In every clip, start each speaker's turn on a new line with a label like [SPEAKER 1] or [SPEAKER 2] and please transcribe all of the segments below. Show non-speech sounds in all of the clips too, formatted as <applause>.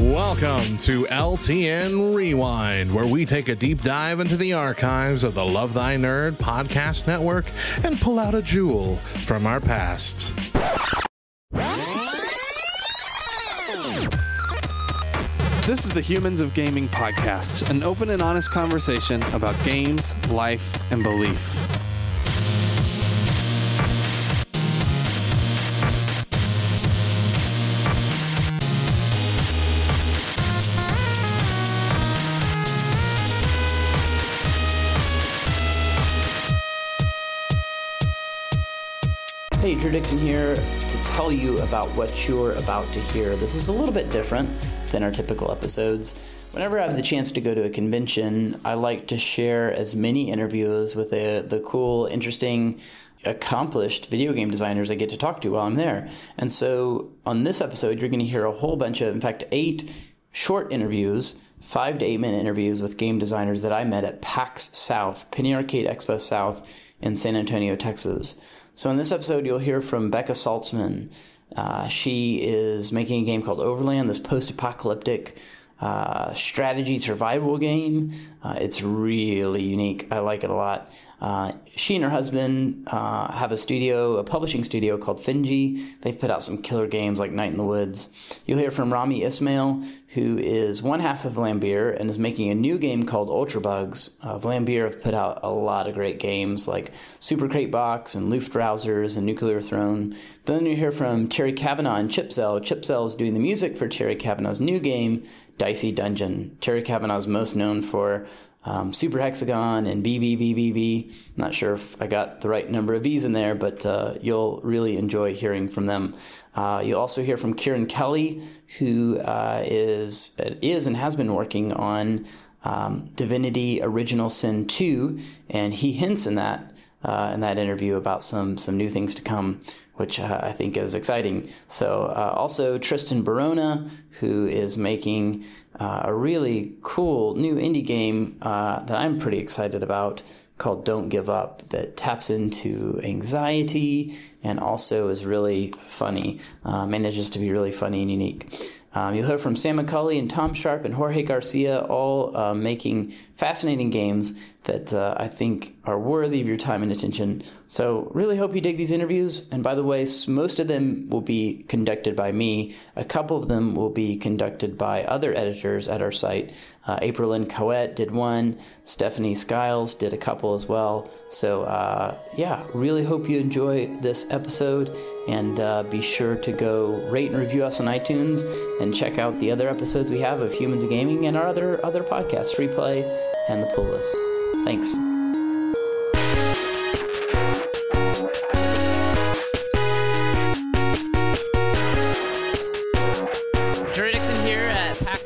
[SPEAKER 1] Welcome to LTN Rewind, where we take a deep dive into the archives of the Love Thy Nerd podcast network and pull out a jewel from our past.
[SPEAKER 2] This is the Humans of Gaming podcast, an open and honest conversation about games, life, and belief.
[SPEAKER 3] Hey, Drew Dixon here to tell you about what you're about to hear. This is a little bit different than our typical episodes. Whenever I have the chance to go to a convention, I like to share as many interviews with the, the cool, interesting, accomplished video game designers I get to talk to while I'm there. And so on this episode, you're going to hear a whole bunch of, in fact, eight short interviews, five to eight minute interviews with game designers that I met at PAX South, Penny Arcade Expo South in San Antonio, Texas. So in this episode, you'll hear from Becca Saltzman. Uh, she is making a game called Overland, this post-apocalyptic uh, strategy survival game. Uh, it's really unique. I like it a lot. Uh, she and her husband uh, have a studio, a publishing studio called Finji. They've put out some killer games like Night in the Woods. You'll hear from Rami Ismail, who is one half of Vlambeer and is making a new game called Ultra Bugs. Uh, Vlambeer have put out a lot of great games like Super Crate Box and Luftrausers and Nuclear Throne. Then you hear from Terry Cavanagh and Chipzel. Chipzel is doing the music for Terry Cavanagh's new game, Dicey Dungeon. Terry Cavanagh is most known for um, Super Hexagon and VVVVVV. Not sure if I got the right number of V's in there, but uh, you'll really enjoy hearing from them. Uh, you'll also hear from Kieran Kelly, who uh, is is and has been working on um, Divinity Original Sin 2, and he hints in that uh, in that interview about some some new things to come, which uh, I think is exciting. So uh, also Tristan Barona, who is making uh, a really cool new indie game uh, that I'm pretty excited about called Don't Give Up that taps into anxiety and also is really funny, uh, manages to be really funny and unique. Um, you'll hear from Sam McCulley and Tom Sharp and Jorge Garcia, all uh, making fascinating games that uh, I think are worthy of your time and attention. So, really hope you dig these interviews. And by the way, most of them will be conducted by me. A couple of them will be conducted by other editors at our site. Uh, April Lynn Coet did one, Stephanie Skiles did a couple as well. So, uh, yeah, really hope you enjoy this episode. And uh, be sure to go rate and review us on iTunes and check out the other episodes we have of Humans of Gaming and our other other podcasts, Free Play and the Pull List. Thanks.
[SPEAKER 4] Drew Dixon here at PAX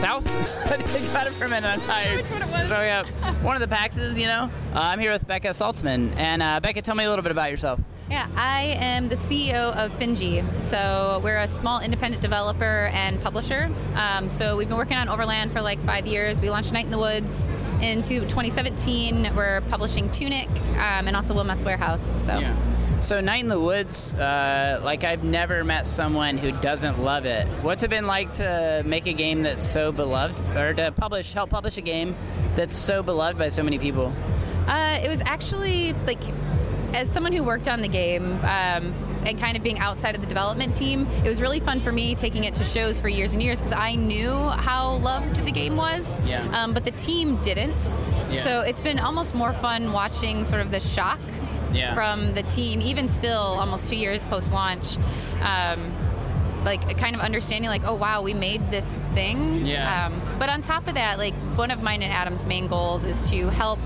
[SPEAKER 4] South. <laughs> I got it for a minute. I'm tired.
[SPEAKER 5] Which one it was?
[SPEAKER 4] So yeah, one of the PAXs, you know. Uh, I'm here with Becca Saltzman, and uh, Becca, tell me a little bit about yourself.
[SPEAKER 5] Yeah, I am the CEO of Finji. So we're a small independent developer and publisher. Um, so we've been working on Overland for like five years. We launched Night in the Woods in 2017. We're publishing Tunic um, and also Wilmot's Warehouse. So
[SPEAKER 4] So Night in the Woods, uh, like I've never met someone who doesn't love it. What's it been like to make a game that's so beloved, or to publish, help publish a game that's so beloved by so many people?
[SPEAKER 5] uh, it was actually like, as someone who worked on the game, um, and kind of being outside of the development team, it was really fun for me taking it to shows for years and years because I knew how loved the game was,
[SPEAKER 4] Yeah.
[SPEAKER 5] um, but the team didn't.
[SPEAKER 4] Yeah.
[SPEAKER 5] So it's been almost more fun watching sort of the shock
[SPEAKER 4] Yeah.
[SPEAKER 5] from the team, even still almost two years post launch. Um, like kind of understanding like oh wow we made this thing
[SPEAKER 4] Yeah.
[SPEAKER 5] um, but on top of that like one of mine and adam's main goals is to help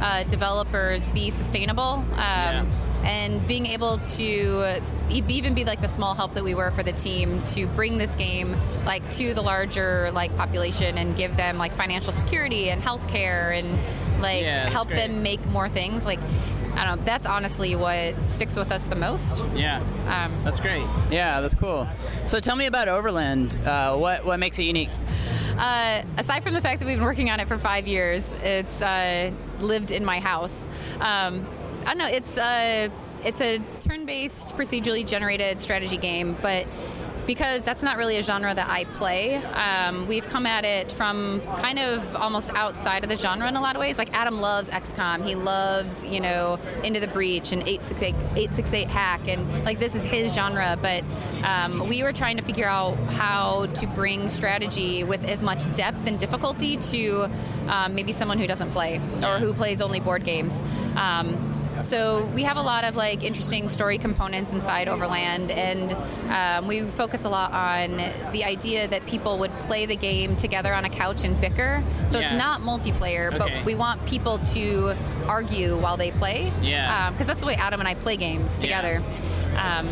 [SPEAKER 5] uh, developers be sustainable um, and being able to even be like the small help that we were for the team to bring this game like to the larger like population and give them like financial security and healthcare and like
[SPEAKER 4] Yeah,
[SPEAKER 5] help
[SPEAKER 4] great.
[SPEAKER 5] them make more things like I don't know. That's honestly what sticks with us the most.
[SPEAKER 4] Yeah.
[SPEAKER 5] Um,
[SPEAKER 4] That's great. Yeah, that's cool. So tell me about Overland. Uh, what what makes it unique?
[SPEAKER 5] Uh, aside from the fact that we've been working on it for five years, it's uh, lived in my house. Um, I don't know. It's uh, it's a turn-based, procedurally generated strategy game, but because that's not really a genre that I play. Um, we've come at it from kind of almost outside of the genre in a lot of ways. Like Adam loves XCOM, he loves you know Into the Breach and 868, 868 Hack, and like this is his genre. But um, we were trying to figure out how to bring strategy with as much depth and difficulty to um, maybe someone who doesn't play or who plays only board games. Um, so we have a lot of like interesting story components inside Overland, and um, we focus a lot on the idea that people would play the game together on a couch and bicker. So it's not multiplayer,
[SPEAKER 4] Okay.
[SPEAKER 5] but we want people to argue while they play.
[SPEAKER 4] Yeah.
[SPEAKER 5] Because that's the way Adam and I play games together. Um,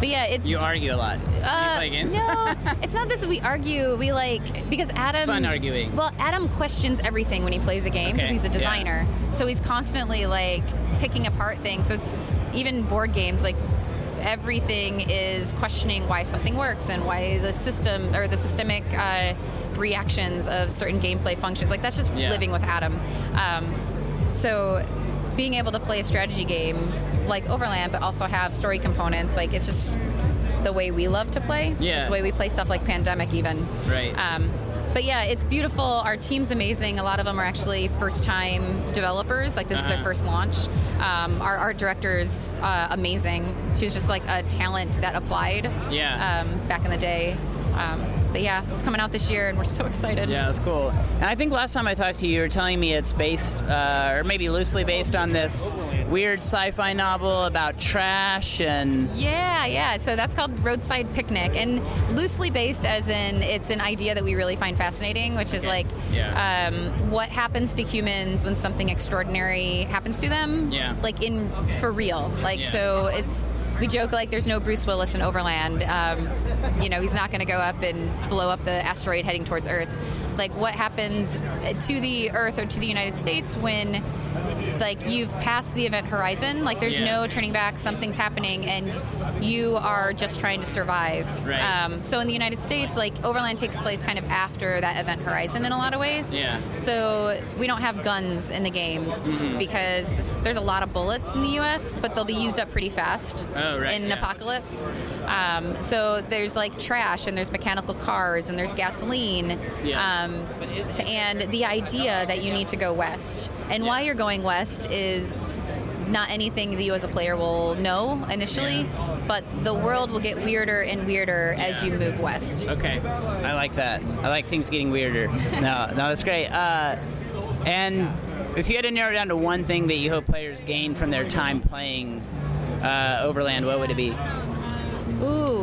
[SPEAKER 5] but yeah, it's
[SPEAKER 4] You argue a lot.
[SPEAKER 5] Uh, no, <laughs> it's not this. We argue. We like because Adam.
[SPEAKER 4] Fun arguing.
[SPEAKER 5] Well, Adam questions everything when he plays a game because
[SPEAKER 4] Okay,
[SPEAKER 5] he's a
[SPEAKER 4] yeah.
[SPEAKER 5] designer. So he's constantly like picking apart things. So it's even board games like everything is questioning why something works and why the system or the systemic uh, reactions of certain gameplay functions. Like that's just
[SPEAKER 4] Yeah.
[SPEAKER 5] living with Adam. Um, so being able to play a strategy game like Overland, but also have story components, like it's just the way we love to play.
[SPEAKER 4] Yeah.
[SPEAKER 5] It's the way we play stuff like Pandemic, even.
[SPEAKER 4] Right.
[SPEAKER 5] Um, but yeah, it's beautiful. Our team's amazing. A lot of them are actually first-time developers. Like this is their
[SPEAKER 4] Uh-huh.
[SPEAKER 5] first launch. Um, our art director is uh, amazing. She was just like a talent that applied.
[SPEAKER 4] Yeah.
[SPEAKER 5] Um, back in the day. But yeah, it's coming out this year, and we're so excited.
[SPEAKER 4] Yeah, that's cool. And I think last time I talked to you, you were telling me it's based, uh, or maybe loosely based on this weird sci-fi novel about trash and
[SPEAKER 5] Yeah, yeah. So that's called Roadside Picnic, and loosely based as in it's an idea that we really find fascinating, which is like
[SPEAKER 4] Yeah.
[SPEAKER 5] um, what happens to humans when something extraordinary happens to them.
[SPEAKER 4] Yeah.
[SPEAKER 5] Like in for real. Like
[SPEAKER 4] Yeah.
[SPEAKER 5] so, it's we joke like there's no Bruce Willis in Overland. Um, you know, he's not going to go up and blow up the asteroid heading towards Earth. Like what happens to the Earth or to the United States when like you've passed the event horizon like there's
[SPEAKER 4] Yeah.
[SPEAKER 5] no turning back something's happening and you are just trying to survive
[SPEAKER 4] Right.
[SPEAKER 5] um, so in the united states like overland takes place kind of after that event horizon in a lot of ways
[SPEAKER 4] Yeah.
[SPEAKER 5] so we don't have guns in the game
[SPEAKER 4] Mm-hmm.
[SPEAKER 5] because there's a lot of bullets in the us but they'll be used up pretty fast
[SPEAKER 4] Oh, right,
[SPEAKER 5] in
[SPEAKER 4] yeah.
[SPEAKER 5] apocalypse um, so there's like trash and there's mechanical cars and there's gasoline
[SPEAKER 4] Yeah.
[SPEAKER 5] um, and the idea that you need to go west and why you're going west is not anything that you as a player will know initially but the world will get weirder and weirder as you move west
[SPEAKER 4] Okay, I like that. I like things getting weirder. <laughs> no, no, that's great. Uh, and if you had to narrow down to one thing that you hope players gain from their time playing uh, Overland, what would it be?
[SPEAKER 5] Ooh.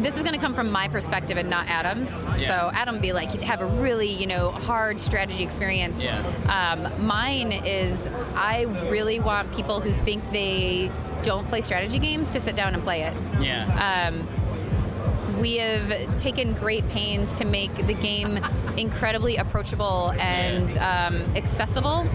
[SPEAKER 5] This is going to come from my perspective and not Adam's.
[SPEAKER 4] Yeah.
[SPEAKER 5] So Adam be like, have a really, you know, hard strategy experience.
[SPEAKER 4] Yeah.
[SPEAKER 5] Um, mine is I really want people who think they don't play strategy games to sit down and play it.
[SPEAKER 4] Yeah.
[SPEAKER 5] Um, we have taken great pains to make the game incredibly approachable and um, accessible.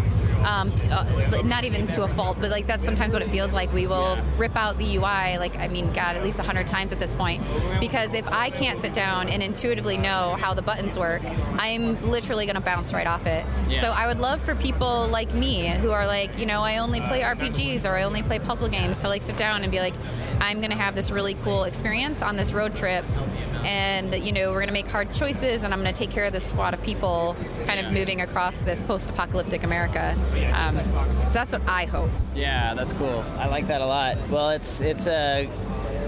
[SPEAKER 5] Um, t- uh, not even to a fault, but like that's sometimes what it feels like. We will rip out the UI, like I mean, God, at least hundred times at this point, because if I can't sit down and intuitively know how the buttons work, I'm literally going to bounce right off it.
[SPEAKER 4] Yeah.
[SPEAKER 5] So I would love for people like me who are like, you know, I only play RPGs or I only play puzzle games to like sit down and be like, I'm going to have this really cool experience on this road trip. And, you know, we're going to make hard choices and I'm going to take care of this squad of people kind of moving across this post apocalyptic America. Um, so that's what I hope.
[SPEAKER 4] Yeah, that's cool. I like that a lot. Well, it's it's a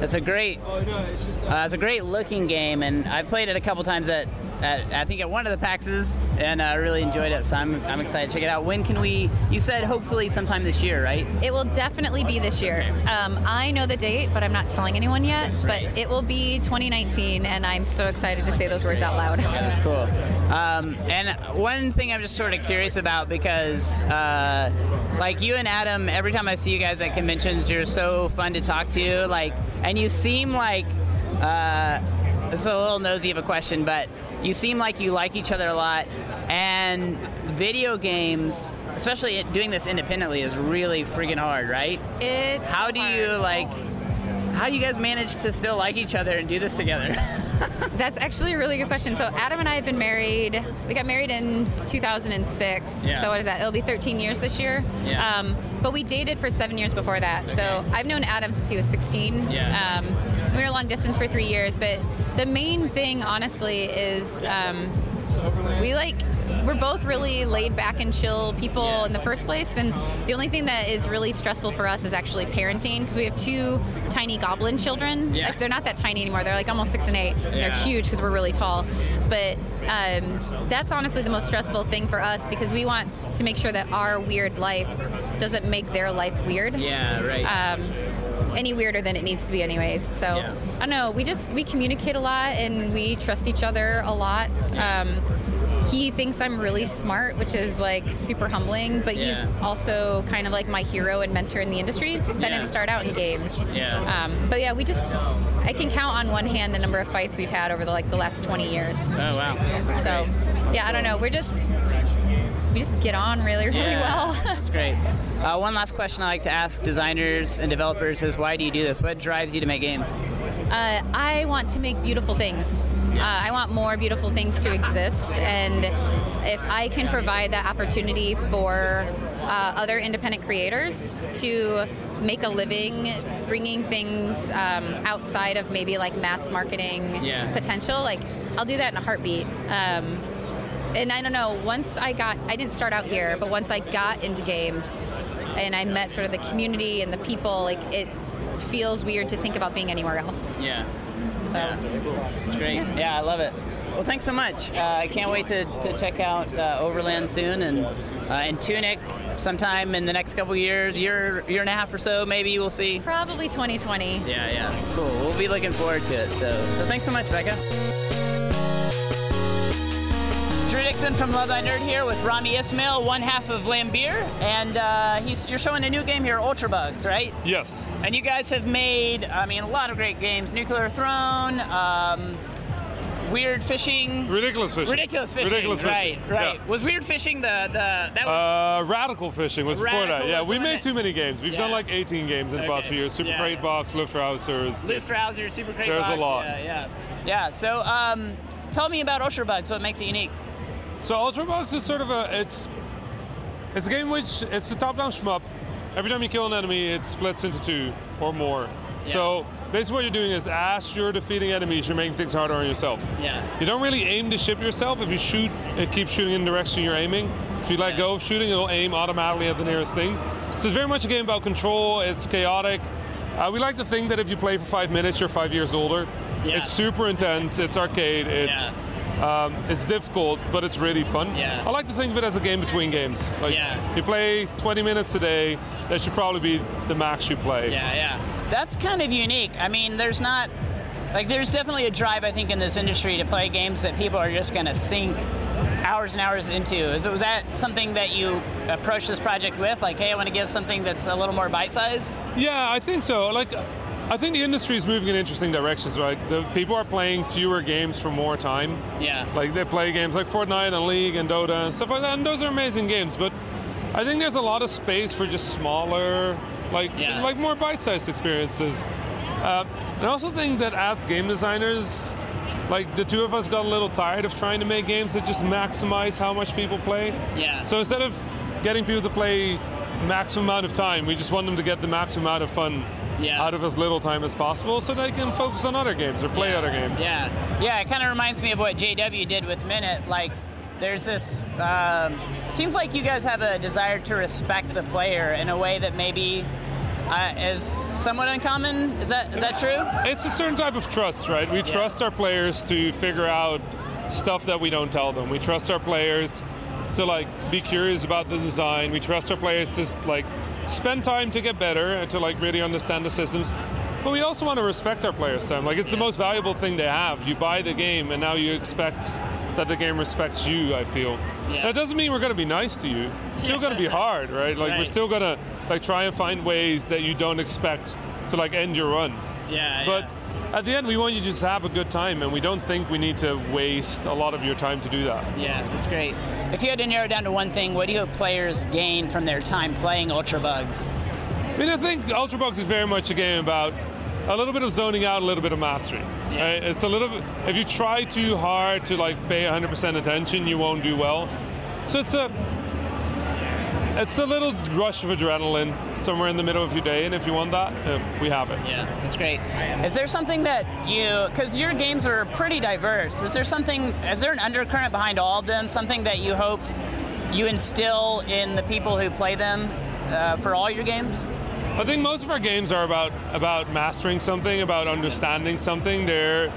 [SPEAKER 4] it's a great uh, it's a great looking game, and I've played it a couple times at, at I think at one of the PAXs, and I really enjoyed it. So I'm I'm excited to check it out. When can we? You said hopefully sometime this year, right?
[SPEAKER 5] It will definitely be this year. Um, I know the date, but I'm not telling anyone yet. But it will be 2019, and I'm so excited to say those words out loud.
[SPEAKER 4] Yeah, that's cool. Um, and one thing I'm just sort of curious about because, uh, like you and Adam, every time I see you guys at conventions, you're so fun to talk to. Like, and you seem like uh, it's a little nosy of a question, but you seem like you like each other a lot. And video games, especially doing this independently, is really freaking hard, right?
[SPEAKER 5] It's
[SPEAKER 4] How do
[SPEAKER 5] hard.
[SPEAKER 4] you like? How do you guys manage to still like each other and do this together? <laughs>
[SPEAKER 5] That's actually a really good question. So Adam and I have been married. We got married in 2006.
[SPEAKER 4] Yeah.
[SPEAKER 5] So what is that? It'll be 13 years this year.
[SPEAKER 4] Yeah.
[SPEAKER 5] Um, but we dated for seven years before that. So I've known Adam since he was 16.
[SPEAKER 4] Yeah.
[SPEAKER 5] Um, we were long distance for three years. But the main thing, honestly, is um, we like we're both really laid back and chill people in the first place and the only thing that is really stressful for us is actually parenting because we have two tiny goblin children.
[SPEAKER 4] Yeah.
[SPEAKER 5] Like, they're not that tiny anymore. They're like almost six and eight. And they're huge because we're really tall. But um, that's honestly the most stressful thing for us because we want to make sure that our weird life doesn't make their life weird.
[SPEAKER 4] Yeah, right.
[SPEAKER 5] um, any weirder than it needs to be anyways so
[SPEAKER 4] Yeah.
[SPEAKER 5] i don't know we just we communicate a lot and we trust each other a lot um, he thinks i'm really smart which is like super humbling but
[SPEAKER 4] Yeah.
[SPEAKER 5] he's also kind of like my hero and mentor in the industry i
[SPEAKER 4] Yeah.
[SPEAKER 5] didn't start out in games
[SPEAKER 4] Yeah.
[SPEAKER 5] um, but yeah we just i can count on one hand the number of fights we've had over the like the last 20 years
[SPEAKER 4] oh wow.
[SPEAKER 5] so yeah i don't know we're just we just get on really really
[SPEAKER 4] Yeah,
[SPEAKER 5] well <laughs>
[SPEAKER 4] That's great. Uh, one last question I like to ask designers and developers is why do you do this? What drives you to make games?
[SPEAKER 5] Uh, I want to make beautiful things. Uh, I want more beautiful things to exist, and if I can provide that opportunity for uh, other independent creators to make a living, bringing things um, outside of maybe like mass marketing
[SPEAKER 4] Yeah.
[SPEAKER 5] potential, like I'll do that in a heartbeat. Um, and I don't know, once I got, I didn't start out here, but once I got into games and I met sort of the community and the people, like it feels weird to think about being anywhere else.
[SPEAKER 4] Yeah.
[SPEAKER 5] So,
[SPEAKER 4] It's great. Yeah, I love it. Well, thanks so much. Uh, I can't wait to, to check out uh, Overland soon and uh, and Tunic sometime in the next couple years, year year and a half or so, maybe we'll see.
[SPEAKER 5] probably 2020.
[SPEAKER 4] Yeah, yeah. Cool. We'll be looking forward to it. So, so thanks so much, Becca. Drew Dixon from Love Thy Nerd here with Rami Ismail, one half of Vlambeer, and uh, he's, you're showing a new game here, Ultra Bugs, right?
[SPEAKER 6] Yes.
[SPEAKER 4] And you guys have made, I mean, a lot of great games. Nuclear Throne, um, Weird Fishing.
[SPEAKER 6] Ridiculous fishing.
[SPEAKER 4] Ridiculous fishing.
[SPEAKER 6] Ridiculous fishing.
[SPEAKER 4] Right, right.
[SPEAKER 6] Yeah.
[SPEAKER 4] Was Weird Fishing the, the that was
[SPEAKER 6] Uh, radical fishing was before that. Yeah, we made too many games. We've done like 18 games in the past
[SPEAKER 4] Okay.
[SPEAKER 6] few years. Super
[SPEAKER 4] Yeah.
[SPEAKER 6] Crate Box, Luftrausers.
[SPEAKER 4] Loose Trousers, Super Crate
[SPEAKER 6] There's a
[SPEAKER 4] Box.
[SPEAKER 6] lot.
[SPEAKER 4] Yeah, yeah. Yeah, so um, tell me about Ultra Bugs, what makes it unique.
[SPEAKER 6] So Ultra Bugs is sort of a it's it's a game which it's a top-down shmup. Every time you kill an enemy, it splits into two or more. So basically, what you're doing is as you're defeating enemies, you're making things harder on yourself.
[SPEAKER 4] Yeah.
[SPEAKER 6] You don't really aim to ship yourself. If you shoot, it keeps shooting in the direction you're aiming. If you let
[SPEAKER 4] Yeah.
[SPEAKER 6] go of shooting, it'll aim automatically at the nearest thing. So it's very much a game about control. It's chaotic. Uh, we like to think that if you play for five minutes, you're five years older.
[SPEAKER 4] Yeah.
[SPEAKER 6] It's super intense. It's arcade. It's um, it's difficult, but it's really fun.
[SPEAKER 4] Yeah.
[SPEAKER 6] I like to think of it as a game between games. Like
[SPEAKER 4] Yeah.
[SPEAKER 6] you play 20 minutes a day. That should probably be the max you play.
[SPEAKER 4] Yeah, yeah. That's kind of unique. I mean, there's not like there's definitely a drive I think in this industry to play games that people are just going to sink hours and hours into. Is was that something that you approached this project with? Like, hey, I want to give something that's a little more bite-sized.
[SPEAKER 6] Yeah, I think so. Like, I think the industry is moving in interesting directions. Right, the people are playing fewer games for more time.
[SPEAKER 4] Yeah.
[SPEAKER 6] Like they play games like Fortnite and League and Dota and stuff like that, and those are amazing games. But I think there's a lot of space for just smaller, like
[SPEAKER 4] Yeah.
[SPEAKER 6] like more bite-sized experiences. Uh, and I also think that as game designers, like the two of us got a little tired of trying to make games that just maximize how much people play.
[SPEAKER 4] Yeah.
[SPEAKER 6] So instead of getting people to play maximum amount of time, we just want them to get the maximum amount of fun
[SPEAKER 4] Yeah.
[SPEAKER 6] out of as little time as possible so they can focus on other games or play other games.
[SPEAKER 4] Yeah, yeah. It kind of reminds me of what JW did with Minit. Like, there's this. Um, seems like you guys have a desire to respect the player in a way that maybe uh, is somewhat uncommon. Is that is that true?
[SPEAKER 6] It's a certain type of trust, right? We trust our players to figure out stuff that we don't tell them. We trust our players to like be curious about the design. We trust our players to like spend time to get better and to like really understand the systems. But we also want to respect our players' time. Like it's the most valuable thing they have. You buy the game and now you expect that the game respects you, I feel.
[SPEAKER 4] Yeah.
[SPEAKER 6] That doesn't mean we're gonna be nice to you. It's still gonna be hard, right? Like we're still gonna like try and find ways that you don't expect to like end your run.
[SPEAKER 4] Yeah.
[SPEAKER 6] But at the end, we want you to just have a good time, and we don't think we need to waste a lot of your time to do that.
[SPEAKER 4] yeah, that's great. If you had to narrow down to one thing, what do you hope players gain from their time playing Ultra Bugs?
[SPEAKER 6] I mean, I think Ultra Bugs is very much a game about a little bit of zoning out, a little bit of mastery. Right? It's a little bit. If you try too hard to like pay 100% attention, you won't do well. So it's a it's a little rush of adrenaline somewhere in the middle of your day, and if you want that, uh, we have it.
[SPEAKER 4] Yeah, that's great. Is there something that you, because your games are pretty diverse, is there something, is there an undercurrent behind all of them? Something that you hope you instill in the people who play them uh, for all your games?
[SPEAKER 6] I think most of our games are about about mastering something, about understanding something. They're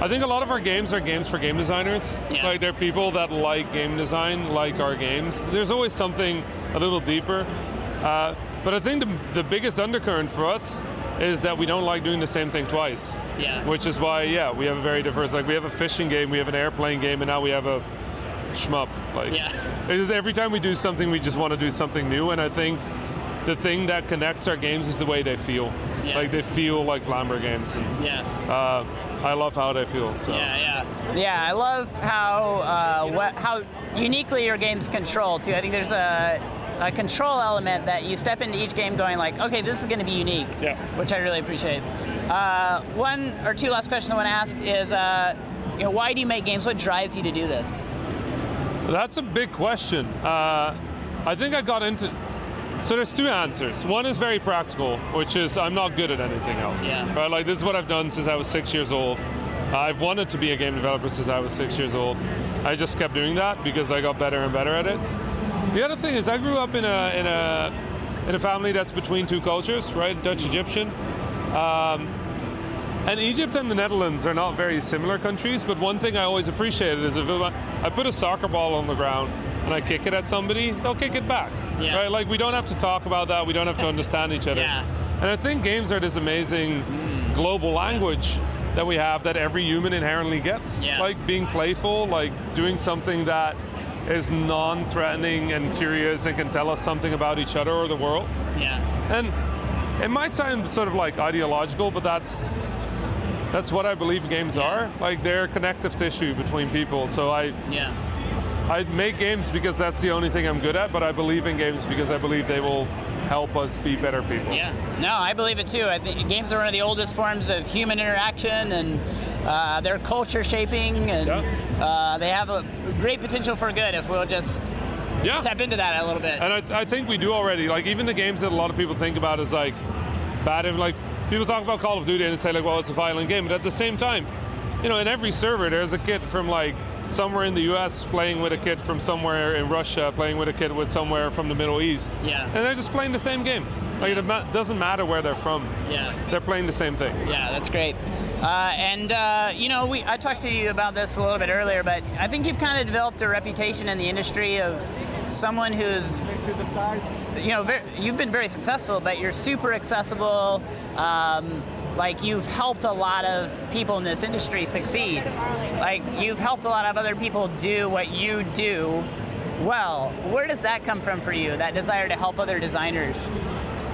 [SPEAKER 6] I think a lot of our games are games for game designers.
[SPEAKER 4] Yeah.
[SPEAKER 6] Like they're people that like game design, like our games. There's always something a little deeper. Uh, but I think the, the biggest undercurrent for us is that we don't like doing the same thing twice.
[SPEAKER 4] Yeah.
[SPEAKER 6] Which is why, yeah, we have a very diverse. Like we have a fishing game, we have an airplane game, and now we have a shmup. Like,
[SPEAKER 4] Yeah.
[SPEAKER 6] it is every time we do something, we just want to do something new. And I think the thing that connects our games is the way they feel.
[SPEAKER 4] Yeah.
[SPEAKER 6] Like they feel like Vlambeer games, and
[SPEAKER 4] Yeah.
[SPEAKER 6] uh, I love how they feel. So.
[SPEAKER 4] Yeah, yeah, yeah. I love how uh, how uniquely your games control too. I think there's a, a control element that you step into each game going like, okay, this is going to be unique.
[SPEAKER 6] Yeah.
[SPEAKER 4] Which I really appreciate. Uh, one or two last questions I want to ask is, uh, you know, why do you make games? What drives you to do this?
[SPEAKER 6] That's a big question. Uh, I think I got into. So there's two answers. One is very practical, which is I'm not good at anything else.
[SPEAKER 4] Yeah.
[SPEAKER 6] Right? Like this is what I've done since I was six years old. I've wanted to be a game developer since I was six years old. I just kept doing that because I got better and better at it. The other thing is I grew up in a in a in a family that's between two cultures, right? Dutch Egyptian. Um, and Egypt and the Netherlands are not very similar countries, but one thing I always appreciated is if I put a soccer ball on the ground and I kick it at somebody, they'll kick it back.
[SPEAKER 4] Yeah.
[SPEAKER 6] Right? Like we don't have to talk about that. We don't have to understand each other.
[SPEAKER 4] Yeah.
[SPEAKER 6] And I think games are this amazing global language that we have that every human inherently gets.
[SPEAKER 4] Yeah.
[SPEAKER 6] Like being playful, like doing something that is non-threatening and curious and can tell us something about each other or the world.
[SPEAKER 4] Yeah.
[SPEAKER 6] And it might sound sort of like ideological, but that's that's what I believe games are. Like they're connective tissue between people. So I
[SPEAKER 4] Yeah.
[SPEAKER 6] I make games because that's the only thing I'm good at, but I believe in games because I believe they will help us be better people.
[SPEAKER 4] Yeah, no, I believe it too. I think games are one of the oldest forms of human interaction, and uh, they're culture shaping, and
[SPEAKER 6] Yeah.
[SPEAKER 4] uh, they have a great potential for good if we'll just
[SPEAKER 6] Yeah.
[SPEAKER 4] tap into that a little bit.
[SPEAKER 6] And I, I think we do already. Like even the games that a lot of people think about as like bad. and, Like people talk about Call of Duty and say like, well, it's a violent game. But at the same time, you know, in every server, there's a kid from like somewhere in the U.S. playing with a kid from somewhere in Russia, playing with a kid with somewhere from the Middle East.
[SPEAKER 4] Yeah.
[SPEAKER 6] And they're just playing the same game. Like it ma- doesn't matter where they're from.
[SPEAKER 4] Yeah.
[SPEAKER 6] They're playing the same thing.
[SPEAKER 4] Yeah, that's great. Uh, and uh, you know, we I talked to you about this a little bit earlier, but I think you've kind of developed a reputation in the industry of someone who's, you know, very, you've been very successful, but you're super accessible. Um, like you've helped a lot of people in this industry succeed. Like you've helped a lot of other people do what you do well. Where does that come from for you? That desire to help other designers?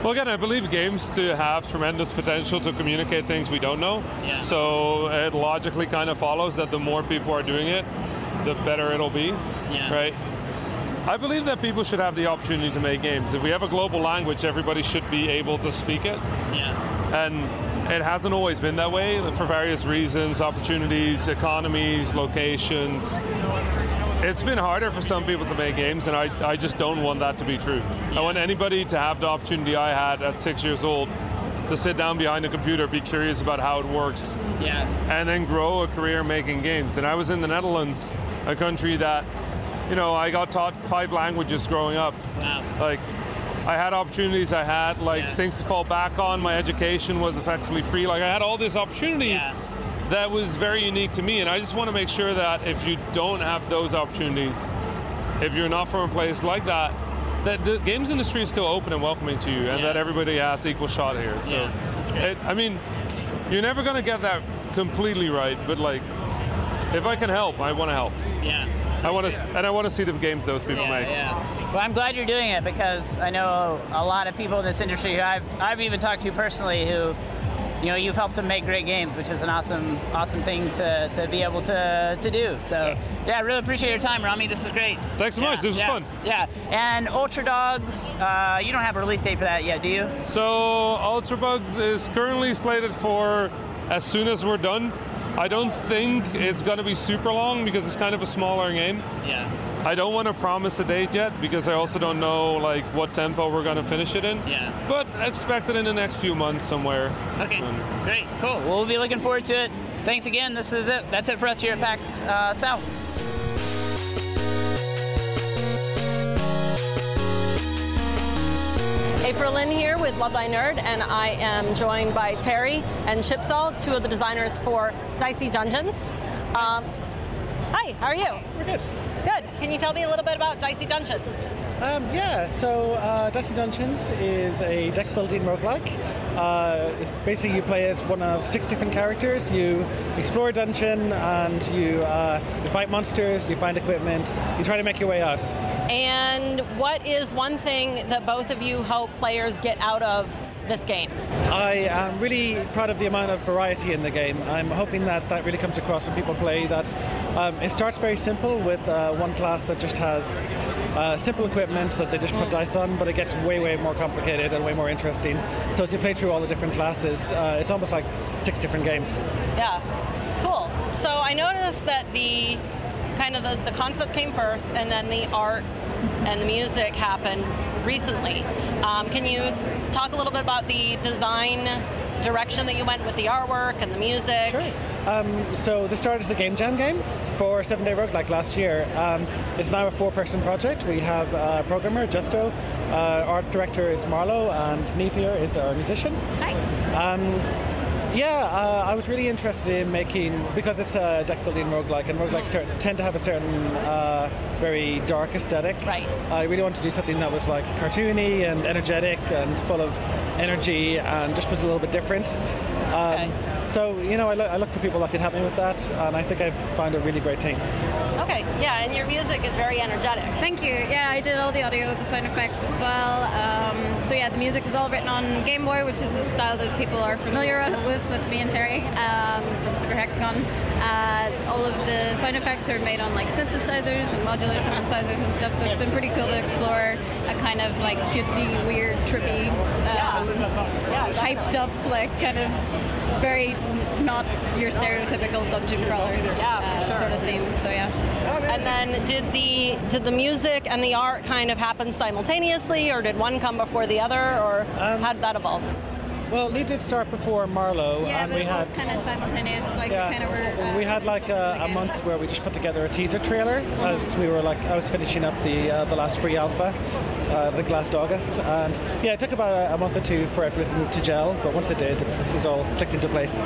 [SPEAKER 6] Well, again, I believe games to have tremendous potential to communicate things we don't know.
[SPEAKER 4] Yeah.
[SPEAKER 6] So it logically kind of follows that the more people are doing it, the better it'll be.
[SPEAKER 4] Yeah.
[SPEAKER 6] Right. I believe that people should have the opportunity to make games. If we have a global language, everybody should be able to speak it.
[SPEAKER 4] Yeah.
[SPEAKER 6] And it hasn't always been that way for various reasons opportunities, economies, locations. It's been harder for some people to make games, and I, I just don't want that to be true. I want anybody to have the opportunity I had at six years old to sit down behind a computer, be curious about how it works,
[SPEAKER 4] Yeah.
[SPEAKER 6] and then grow a career making games. And I was in the Netherlands, a country that, you know, I got taught five languages growing up.
[SPEAKER 4] Wow.
[SPEAKER 6] Like, I had opportunities, I had like
[SPEAKER 4] Yeah.
[SPEAKER 6] things to fall back on. My education was effectively free. Like, I had all this opportunity
[SPEAKER 4] Yeah.
[SPEAKER 6] that was very unique to me. And I just want to make sure that if you don't have those opportunities, if you're not from a place like that, that the games industry is still open and welcoming to you, and
[SPEAKER 4] Yeah.
[SPEAKER 6] that everybody has equal shot here. So, it, I mean, you're never going to get that completely right, but like, if I can help, I want to help.
[SPEAKER 4] Yes.
[SPEAKER 6] I want to, and I want to see the games those people
[SPEAKER 4] yeah,
[SPEAKER 6] make.
[SPEAKER 4] Yeah. Well, I'm glad you're doing it because I know a lot of people in this industry who I've, I've even talked to personally who you know you've helped them make great games, which is an awesome awesome thing to, to be able to, to do. So yeah, I really appreciate your time, Rami. This is great.
[SPEAKER 6] Thanks so much. This was
[SPEAKER 4] yeah,
[SPEAKER 6] fun.
[SPEAKER 4] Yeah, and Ultra Dogs, uh, you don't have a release date for that yet, do you?
[SPEAKER 6] So Ultra Bugs is currently slated for as soon as we're done. I don't think it's going to be super long because it's kind of a smaller game.
[SPEAKER 4] Yeah.
[SPEAKER 6] I don't want to promise a date yet because I also don't know like what tempo we're going to finish it in.
[SPEAKER 4] Yeah.
[SPEAKER 6] But expect it in the next few months somewhere.
[SPEAKER 4] Okay,
[SPEAKER 6] Um,
[SPEAKER 4] great, cool. Well, we'll be looking forward to it. Thanks again. This is it. That's it for us here at PAX uh, South.
[SPEAKER 7] April Lynn here with Love Thy Nerd, and I am joined by Terry and Chipzel, two of the designers for Dicey Dungeons. Um, hi, how are you?
[SPEAKER 8] We're good.
[SPEAKER 7] Good. Can you tell me a little bit about Dicey Dungeons?
[SPEAKER 8] Um, yeah, so uh, Dicey Dungeons is a deck building roguelike. Uh, basically, you play as one of six different characters. You explore a dungeon and you, uh, you fight monsters, you find equipment, you try to make your way out.
[SPEAKER 7] And what is one thing that both of you hope players get out of this game?
[SPEAKER 8] I am really proud of the amount of variety in the game. I'm hoping that that really comes across when people play. That um, it starts very simple with uh, one class that just has uh, simple equipment that they just put dice on, but it gets way, way more complicated and way more interesting. So as you play through all the different classes, uh, it's almost like six different games.
[SPEAKER 7] Yeah, cool. So I noticed that the kind of the, the concept came first, and then the art and the music happened recently. Um, can you talk a little bit about the design direction that you went with the artwork and the music?
[SPEAKER 8] Sure. Um, so this started as the Game Jam game for Seven Day Road Roguelike last year. Um, it's now a four-person project. We have a programmer, Justo, uh, art director is Marlowe, and Niamh is our musician.
[SPEAKER 7] Hi.
[SPEAKER 8] Yeah, uh, I was really interested in making because it's a deck building roguelike, and roguelikes cer- tend to have a certain uh, very dark aesthetic.
[SPEAKER 7] Right.
[SPEAKER 8] I really wanted to do something that was like cartoony and energetic and full of energy, and just was a little bit different. Um,
[SPEAKER 7] Okay.
[SPEAKER 8] So you know, I, lo- I look for people that can help me with that, and I think I found a really great team.
[SPEAKER 7] Okay, yeah, and your music is very energetic.
[SPEAKER 9] Thank you. Yeah, I did all the audio, the sound effects as well. Um, so yeah, the music is all written on Game Boy, which is a style that people are familiar <laughs> with with me and Terry um, from Super Hexagon. Uh, all of the sound effects are made on like synthesizers and modular synthesizers and stuff. So it's been pretty cool to explore a kind of like cutesy, weird, trippy, um, hyped up, like kind of very not your stereotypical dungeon crawler uh, sort of theme. So yeah.
[SPEAKER 7] And then did the did the music and the art kind of happen simultaneously, or did one come before the other, or
[SPEAKER 8] Um,
[SPEAKER 7] how did that evolve?
[SPEAKER 8] Well, Lee did start before Marlowe,
[SPEAKER 9] Yeah,
[SPEAKER 8] and
[SPEAKER 9] but
[SPEAKER 8] we
[SPEAKER 9] it
[SPEAKER 8] had
[SPEAKER 9] was kind of simultaneous. Like
[SPEAKER 8] yeah,
[SPEAKER 9] we kind of were. Uh,
[SPEAKER 8] we had like a, a month where we just put together a teaser trailer as we were like I was finishing up the uh, the last free alpha, uh, I think last August, and yeah, it took about a, a month or two for everything to gel, but once it did, it's, it all clicked into place.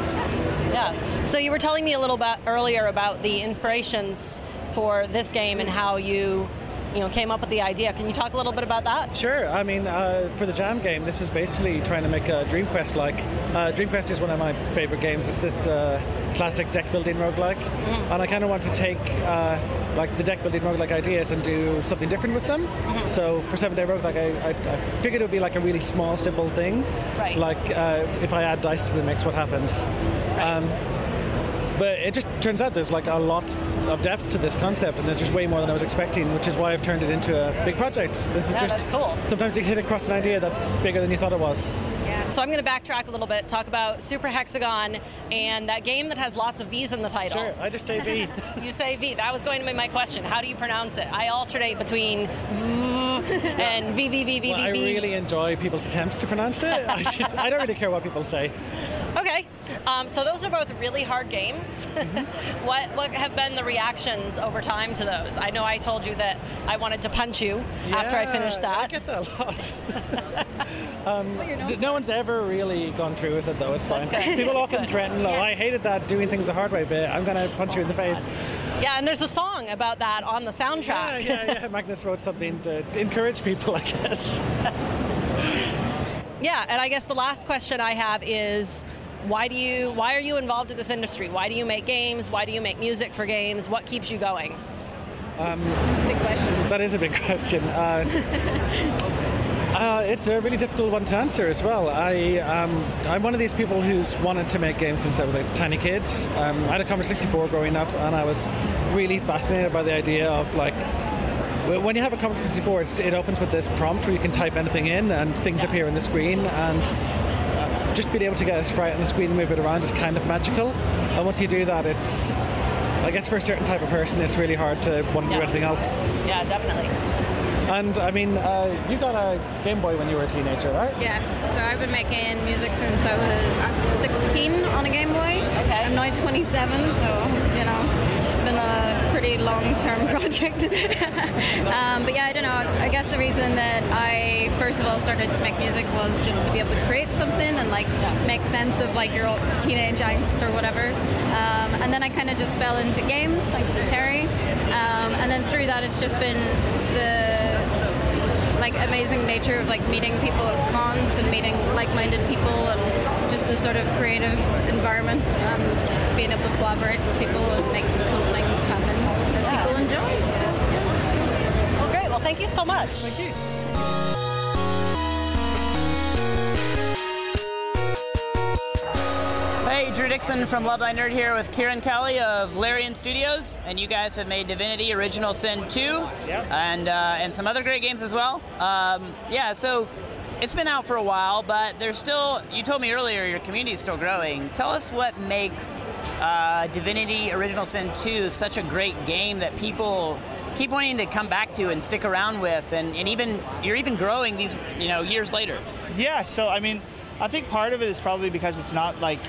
[SPEAKER 7] Yeah. So you were telling me a little bit earlier about the inspirations for this game and how you, you know, came up with the idea. Can you talk a little bit about that?
[SPEAKER 8] Sure. I mean, uh, for the Jam game, this was basically trying to make a Dream Quest like. Uh, Dream Quest is one of my favorite games. It's this uh, classic deck building roguelike. And I kind of want to take uh, like the deck building roguelike ideas and do something different with them. So for Seven Day Roguelike, I, I, I figured it would be like a really small, simple thing.
[SPEAKER 7] Right.
[SPEAKER 8] Like uh, if I add dice to the mix, what happens? Um, but it just turns out there's like a lot of depth to this concept, and there's just way more than I was expecting, which is why I've turned it into a big project. This is
[SPEAKER 7] Yeah,
[SPEAKER 8] just
[SPEAKER 7] cool.
[SPEAKER 8] Sometimes you hit across an idea that's bigger than you thought it was. Yeah.
[SPEAKER 7] So I'm going to backtrack a little bit, talk about Super Hexagon and that game that has lots of V's in the title.
[SPEAKER 8] Sure, I just say V. <laughs>
[SPEAKER 7] You say V. That was going to be my question. How do you pronounce it? I alternate between V and V V V V
[SPEAKER 8] well, I
[SPEAKER 7] V V.
[SPEAKER 8] really enjoy people's attempts to pronounce it. I, just, I don't really care what people say.
[SPEAKER 7] Okay, um, so those are both really hard games.
[SPEAKER 8] Mm-hmm. <laughs>
[SPEAKER 7] what what have been the reactions over time to those? I know I told you that I wanted to punch you after I finished
[SPEAKER 8] Yeah, I
[SPEAKER 7] that.
[SPEAKER 8] get that a lot. <laughs> um, d- no one's ever really gone through with it though. It's fine. People
[SPEAKER 7] That's
[SPEAKER 8] often
[SPEAKER 7] good.
[SPEAKER 8] threaten, "Oh, I hated that doing things the hard way bit. I'm gonna punch you in the face."
[SPEAKER 7] Yeah, and there's a song about that on the
[SPEAKER 8] Yeah,
[SPEAKER 7] soundtrack.
[SPEAKER 8] yeah, yeah. Magnus wrote something to encourage people, I guess. <laughs>
[SPEAKER 7] Yeah, and I guess the last question I have is why do you why are you involved in this industry? Why do you make games? Why do you make music for games? What keeps you going?
[SPEAKER 9] Big question.
[SPEAKER 8] That is a big <laughs> question. Uh, <laughs> Uh, it's a really difficult one to answer as well. I, um, I'm one of these people who's wanted to make games since I was a tiny kid. Um, I had a Commodore 64 growing up, and I was really fascinated by the idea of like when you have a Commodore 64, it opens with this prompt where you can type anything in and things appear on the screen. And just being able to get a sprite on the screen and move it around is kind of magical. And once you do that, it's, I guess, for a certain type of person, it's really hard to want to
[SPEAKER 7] Yeah.
[SPEAKER 8] do anything else.
[SPEAKER 7] Yeah, definitely.
[SPEAKER 8] And I mean, uh, you got a Game Boy when you were a teenager, right?
[SPEAKER 9] Yeah, so I've been making music since I was 16 on a Game Boy.
[SPEAKER 7] Okay.
[SPEAKER 9] I'm now 27, so, you know, it's been a pretty long-term <laughs> project. <laughs> um, but yeah, I don't know. I guess the reason that I first of all started to make music was just to be able to create something and like make sense of like your old teenage angst or whatever. Um, and then I kind of just fell into games, thanks to Terry. Um, and then through that, it's just been the like amazing nature of like meeting people at cons and meeting like-minded people and just the sort of creative environment and being able to collaborate with people and make cool things happen that people enjoy. So yeah, it's cool.
[SPEAKER 7] Well, great. Well, thank you so much.
[SPEAKER 4] Hey, Drew Dixon from Love Thy Nerd here with Kieran Kelly of Larian Studios, and you guys have made Divinity Original Sin 2 and uh, and some other great games as well. Um, yeah, so it's been out for a while, but there's still. You told me earlier your community is still growing. Tell us what makes uh, Divinity Original Sin 2 such a great game that people keep wanting to come back to and stick around with, and, and even you're even growing these you know years later.
[SPEAKER 10] Yeah, so I mean, I think part of it is probably because it's not like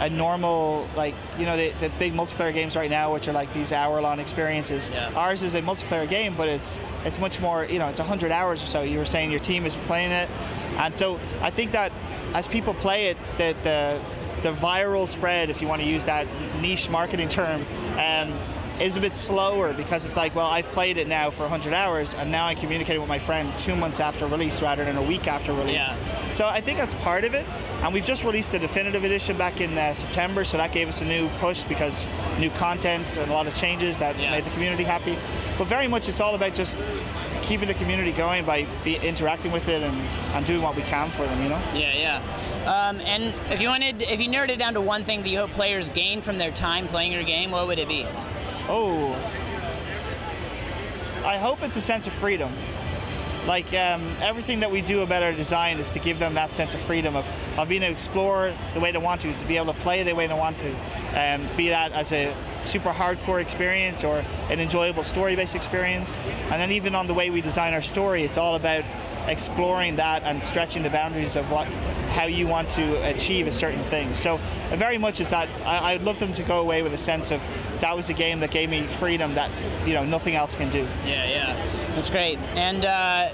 [SPEAKER 10] a normal like you know the, the big multiplayer games right now which are like these hour long experiences.
[SPEAKER 4] Yeah.
[SPEAKER 10] ours is a multiplayer game but it's it's much more you know it's 100 hours or so. You were saying your team is playing it. And so i think that as people play it the the, the viral spread if you want to use that niche marketing term um, is a bit slower because it's like well i've played it now for 100 hours and now i'm communicating with my friend two months after release rather than a week after release
[SPEAKER 4] Yeah.
[SPEAKER 10] so I think that's part of it. And we've just released the definitive edition back in uh, September, so that gave us a new push because new content and a lot of changes that
[SPEAKER 4] Yeah.
[SPEAKER 10] made the community happy. But very much it's all about just keeping the community going by be, interacting with it and, and doing what we can for them, you know?
[SPEAKER 4] Yeah, yeah. Um, and if you wanted, if you narrowed it down to one thing that you hope players gain from their time playing your game, what would it be?
[SPEAKER 10] Oh. I hope it's a sense of freedom. Like um, everything that we do about our design is to give them that sense of freedom of, of being able to explore the way they want to, to be able to play the way they want to, um, be that as a super hardcore experience or an enjoyable story-based experience. And then even on the way we design our story, it's all about exploring that and stretching the boundaries of what how you want to achieve a certain thing. So uh, very much is that I, I'd love them to go away with a sense of that was a game that gave me freedom that you know nothing else can do.
[SPEAKER 4] Yeah, yeah. That's great. And uh,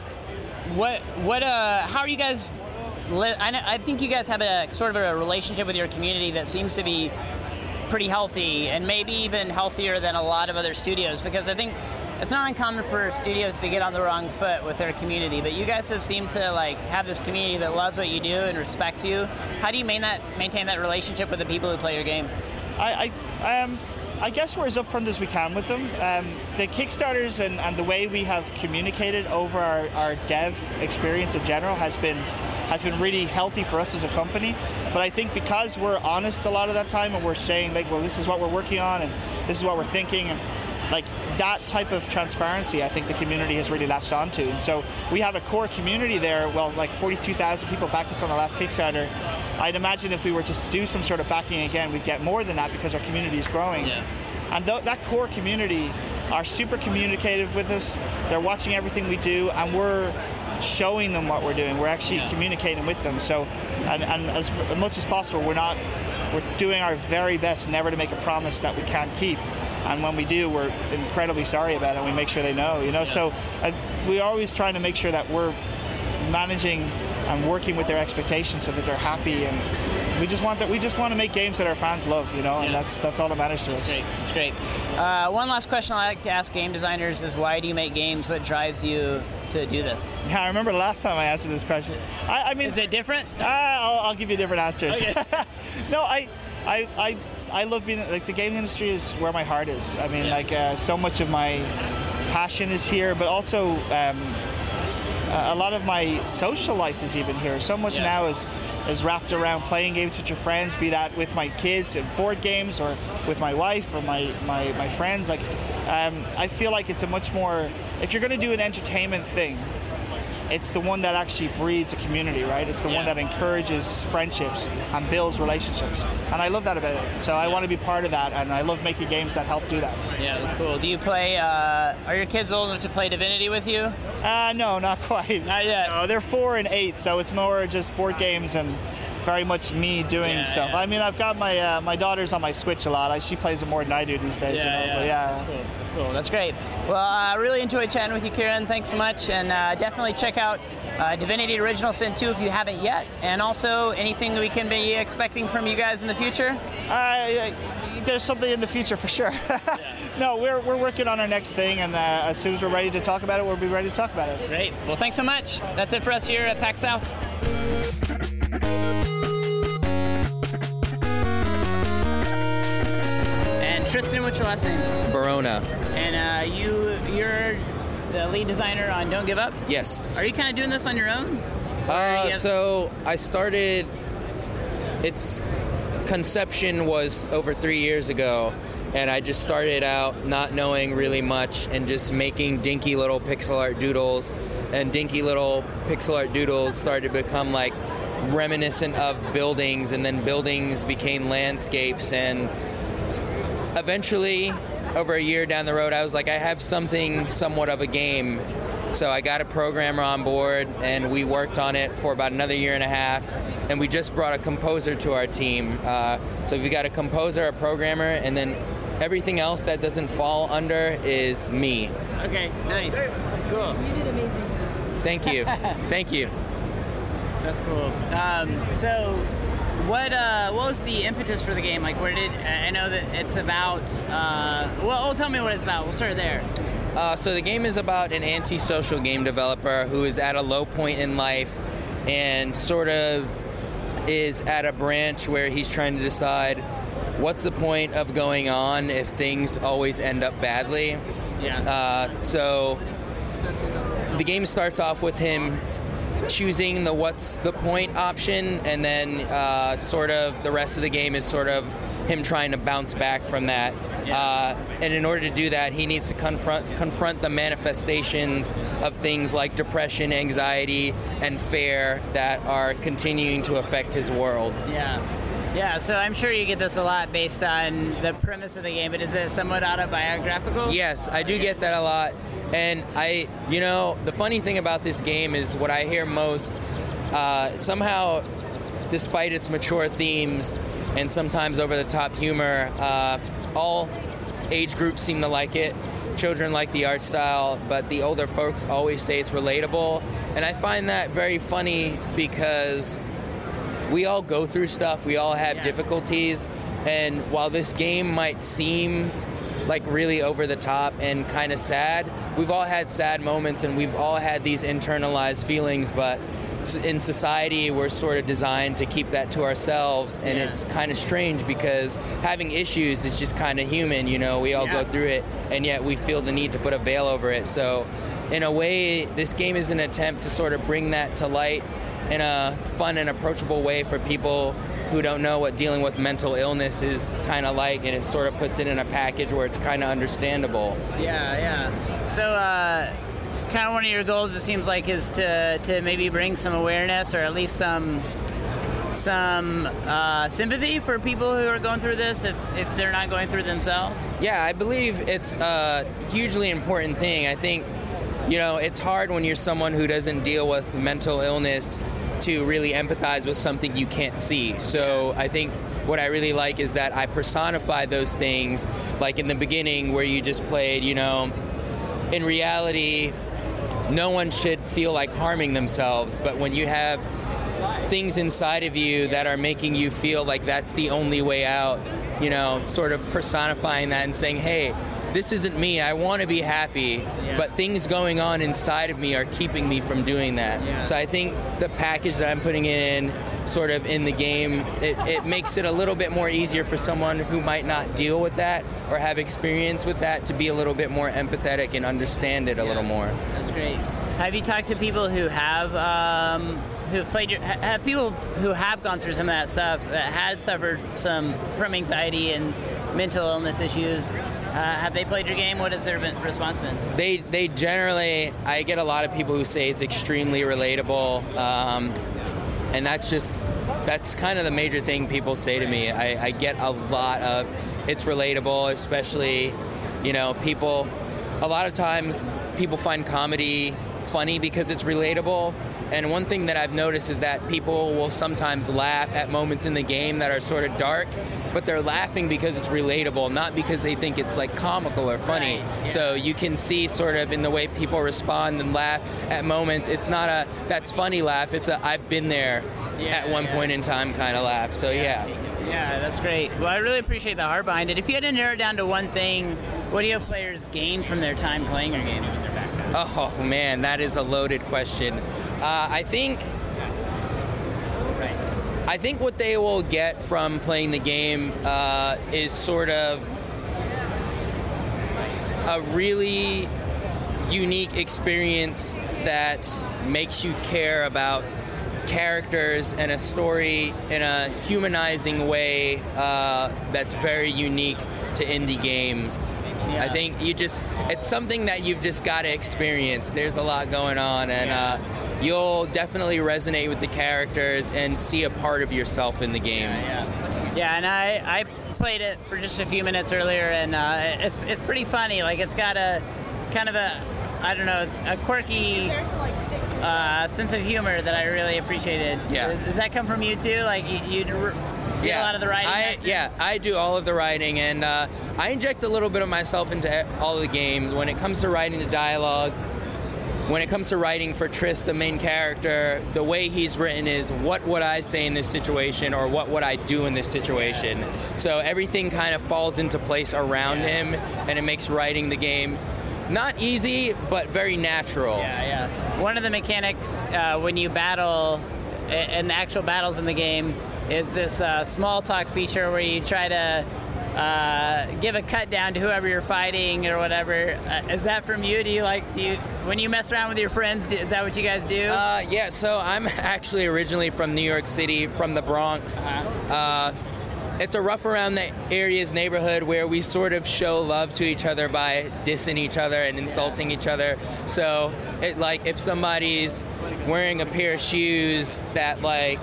[SPEAKER 4] what, what, uh, how are you guys? I think you guys have a sort of a relationship with your community that seems to be pretty healthy, and maybe even healthier than a lot of other studios. Because I think it's not uncommon for studios to get on the wrong foot with their community, but you guys have seemed to like have this community that loves what you do and respects you. How do you main that, maintain that relationship with the people who play your game?
[SPEAKER 10] I, I, um, I guess we're as upfront as we can with them. Um, the Kickstarters and, and the way we have communicated over our, our dev experience in general has been has been really healthy for us as a company. But I think because we're honest a lot of that time and we're saying like, well, this is what we're working on and this is what we're thinking and like that type of transparency, I think the community has really latched onto. And so we have a core community there. Well, like 42,000 people backed us on the last Kickstarter. I'd imagine if we were to do some sort of backing again, we'd get more than that because our community is growing.
[SPEAKER 4] Yeah.
[SPEAKER 10] And th- that core community are super communicative with us. They're watching everything we do, and we're showing them what we're doing. We're actually
[SPEAKER 4] Yeah.
[SPEAKER 10] communicating with them. So, and, and as much as possible, we're not. We're doing our very best never to make a promise that we can't keep. And when we do, we're incredibly sorry about it. and We make sure they know. You know, so uh, we're always trying to make sure that we're managing and working with their expectations so that they're happy and we just want that we just want to make games that our fans love you know and that's that's all that matters to us
[SPEAKER 4] Great, that's great. Uh, one last question I like to ask game designers is why do you make games? What drives you to do this?
[SPEAKER 10] yeah i remember the last time i answered this question i, I mean
[SPEAKER 4] Is it different?
[SPEAKER 10] uh, I'll, I'll give you different answers
[SPEAKER 4] Okay. <laughs>
[SPEAKER 10] no I, I i i love being like the gaming industry is where my heart is i mean
[SPEAKER 4] Yeah.
[SPEAKER 10] like uh, so much of my passion is here but also um, a lot of my social life is even here. So much now is is wrapped around playing games with your friends, be that with my kids and board games or with my wife or my, my, my friends. Like, um, I feel like it's a much more, if you're going to do an entertainment thing, it's the one that actually breeds a community, right? It's the one that encourages friendships and builds relationships. And I love that about it. So I want to be part of that, and I love making games that help do that.
[SPEAKER 4] Yeah, that's cool. Do you play? Uh, are your kids old enough to play Divinity with you?
[SPEAKER 10] Uh, no, not <laughs> quite.
[SPEAKER 4] Not yet.
[SPEAKER 10] No, they're four and eight, so it's more just board games and very much me doing
[SPEAKER 4] Yeah,
[SPEAKER 10] stuff.
[SPEAKER 4] yeah.
[SPEAKER 10] I mean, I've got my uh, my daughter's on my Switch a lot. I, she plays it more than I do these days. you know, but yeah.
[SPEAKER 4] That's cool. That's cool. That's great. Well, I really enjoyed chatting with you, Kieran. Thanks so much, and uh, definitely check out uh, Divinity Original Sin 2 if you haven't yet, and also anything we can be expecting from you guys in the future.
[SPEAKER 10] Uh, there's something in the future for sure. <laughs> no, we're, we're working on our next thing, and uh, as soon as we're ready to talk about it, we'll be ready to talk about it.
[SPEAKER 4] Great. Well, thanks so much. That's it for us here at PAX South. Tristan, what's your last name?
[SPEAKER 11] Verona.
[SPEAKER 4] And uh, you, you're the lead designer on Don't Give Up.
[SPEAKER 11] Yes.
[SPEAKER 4] Are you kind of doing this on your own?
[SPEAKER 11] Uh,
[SPEAKER 4] you
[SPEAKER 11] so I started. Its conception was over three years ago, and I just started out not knowing really much and just making dinky little pixel art doodles. And dinky little pixel art doodles started to become like reminiscent of buildings, and then buildings became landscapes. And eventually, over a year down the road, I was like, I have something somewhat of a game. So I got a programmer on board, and we worked on it for about another year and a half. And we just brought a composer to our team. Uh, so we got a composer, a programmer, and then everything else that doesn't fall under is me.
[SPEAKER 4] Okay, nice. Cool.
[SPEAKER 5] You did amazing.
[SPEAKER 11] Thank you. <laughs> Thank you.
[SPEAKER 4] That's cool. Um, so, what uh, what was the impetus for the game? Like, where did I know that it's about? Uh, well, well, tell me what it's about. We'll start there.
[SPEAKER 11] Uh, so the game is about an antisocial game developer who is at a low point in life and sort of is at a branch where he's trying to decide what's the point of going on if things always end up badly.
[SPEAKER 4] Yeah.
[SPEAKER 11] Uh, so the game starts off with him choosing the what's the point option, and then uh, sort of the rest of the game is sort of him trying to bounce back from that. Uh, and in order to do that, he needs to confront confront the manifestations of things like depression, anxiety, and fear that are continuing to affect his world.
[SPEAKER 4] Yeah. Yeah, so I'm sure you get this a lot based on the premise of the game, but is it somewhat autobiographical?
[SPEAKER 11] Yes, I do get that a lot. And I, you know, the funny thing about this game is what I hear most. Uh, somehow, despite its mature themes and sometimes over the top humor, uh, all age groups seem to like it. Children like the art style, but the older folks always say it's relatable. And I find that very funny because we all go through stuff, we all have difficulties, and while this game might seem like really over the top and kind of sad, we've all had sad moments and we've all had these internalized feelings, but in society we're sort of designed to keep that to ourselves. And it's kind of strange because having issues is just kind of human you know? We all go through it and yet we feel the need to put a veil over it. So in a way this game is an attempt to sort of bring that to light in a fun and approachable way for people who don't know what dealing with mental illness is kind of like, and it sort of puts it in a package where it's kind of understandable.
[SPEAKER 4] Yeah, yeah. So, uh, kind of one of your goals, it seems like, is to, to maybe bring some awareness or at least some some uh, sympathy for people who are going through this if, if they're not going through themselves.
[SPEAKER 11] Yeah, I believe it's a hugely important thing. I think, you know, it's hard when you're someone who doesn't deal with mental illness to really empathize with something you can't see. So I think what I really like is that I personify those things, like in the beginning where you just played, you know, in reality, no one should feel like harming themselves, but when you have things inside of you that are making you feel like that's the only way out, you know, sort of personifying that and saying, hey, this isn't me. I want to be happy, but things going on inside of me are keeping me from doing that. So I think the package that I'm putting in, sort of in the game, it, it makes it a little bit more easier for someone who might not deal with that or have experience with that to be a little bit more empathetic and understand it a little more.
[SPEAKER 4] That's great. have you talked to people who have um, who've played your have people who have gone through some of that stuff that had suffered some from anxiety and mental illness issues? Uh, have they played your game? What has their response been?
[SPEAKER 11] They they generally I get a lot of people who say it's extremely relatable, um, and that's just that's kind of the major thing people say to me. I, I get a lot of it's relatable, especially you know people. A lot of times people find comedy funny because it's relatable. And one thing that I've noticed is that people will sometimes laugh at moments in the game that are sort of dark, but they're laughing because it's relatable, not because they think it's like comical or funny. So you can see sort of in the way people respond and laugh at moments, it's not a that's funny laugh, it's a I've been there at one point in time kind of laugh. So yeah.
[SPEAKER 4] Yeah, that's great. Well, I really appreciate the heart behind it. If you had to narrow it down to one thing, what do you players gain from their time playing your game?
[SPEAKER 11] Oh man, that is a loaded question. Uh, I think. I think what they will get from playing the game uh, is sort of a really unique experience that makes you care about characters and a story in a humanizing way uh, that's very unique to indie games. I think you just, it's something that you've just got to experience. There's a lot going on, and uh, you'll definitely resonate with the characters and see a part of yourself in the game.
[SPEAKER 4] Yeah, yeah. and I, I played it for just a few minutes earlier, and uh, it's it's pretty funny. Like it's got a kind of a I don't know, it's a quirky uh, sense of humor that I really appreciated.
[SPEAKER 11] Yeah.
[SPEAKER 4] Does, does that come from you too? Like you, you did a lot of the writing.
[SPEAKER 11] I, yeah, I do all of the writing, and uh, I inject a little bit of myself into all of the games. When it comes to writing the dialogue, when it comes to writing for Tris, the main character, the way he's written is what would I say in this situation, or what would I do in this situation. So everything kind of falls into place around him, and it makes writing the game not easy, but very natural.
[SPEAKER 4] Yeah, yeah. One of the mechanics uh, when you battle and the actual battles in the game is this uh, small talk feature where you try to uh, give a cut down to whoever you're fighting or whatever. Uh, is that from you? Do you like do you when you mess around with your friends? do- Is that what you guys do?
[SPEAKER 11] Uh, yeah, so I'm <laughs> actually originally from New York City, from the Bronx. Uh, it's a rough around the area's neighborhood where we sort of show love to each other by dissing each other and insulting each other. So, it like if somebody's wearing a pair of shoes that like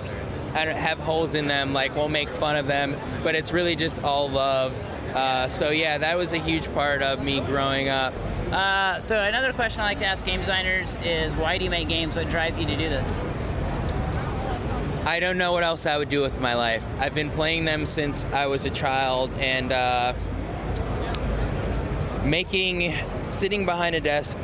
[SPEAKER 11] have holes in them, like we'll make fun of them, but it's really just all love. Uh, so yeah, that was a huge part of me growing up.
[SPEAKER 4] Uh, so another question I like to ask game designers is why do you make games? What drives you to do this?
[SPEAKER 11] I don't know what else I would do with my life. I've been playing them since I was a child, and uh, making, sitting behind a desk,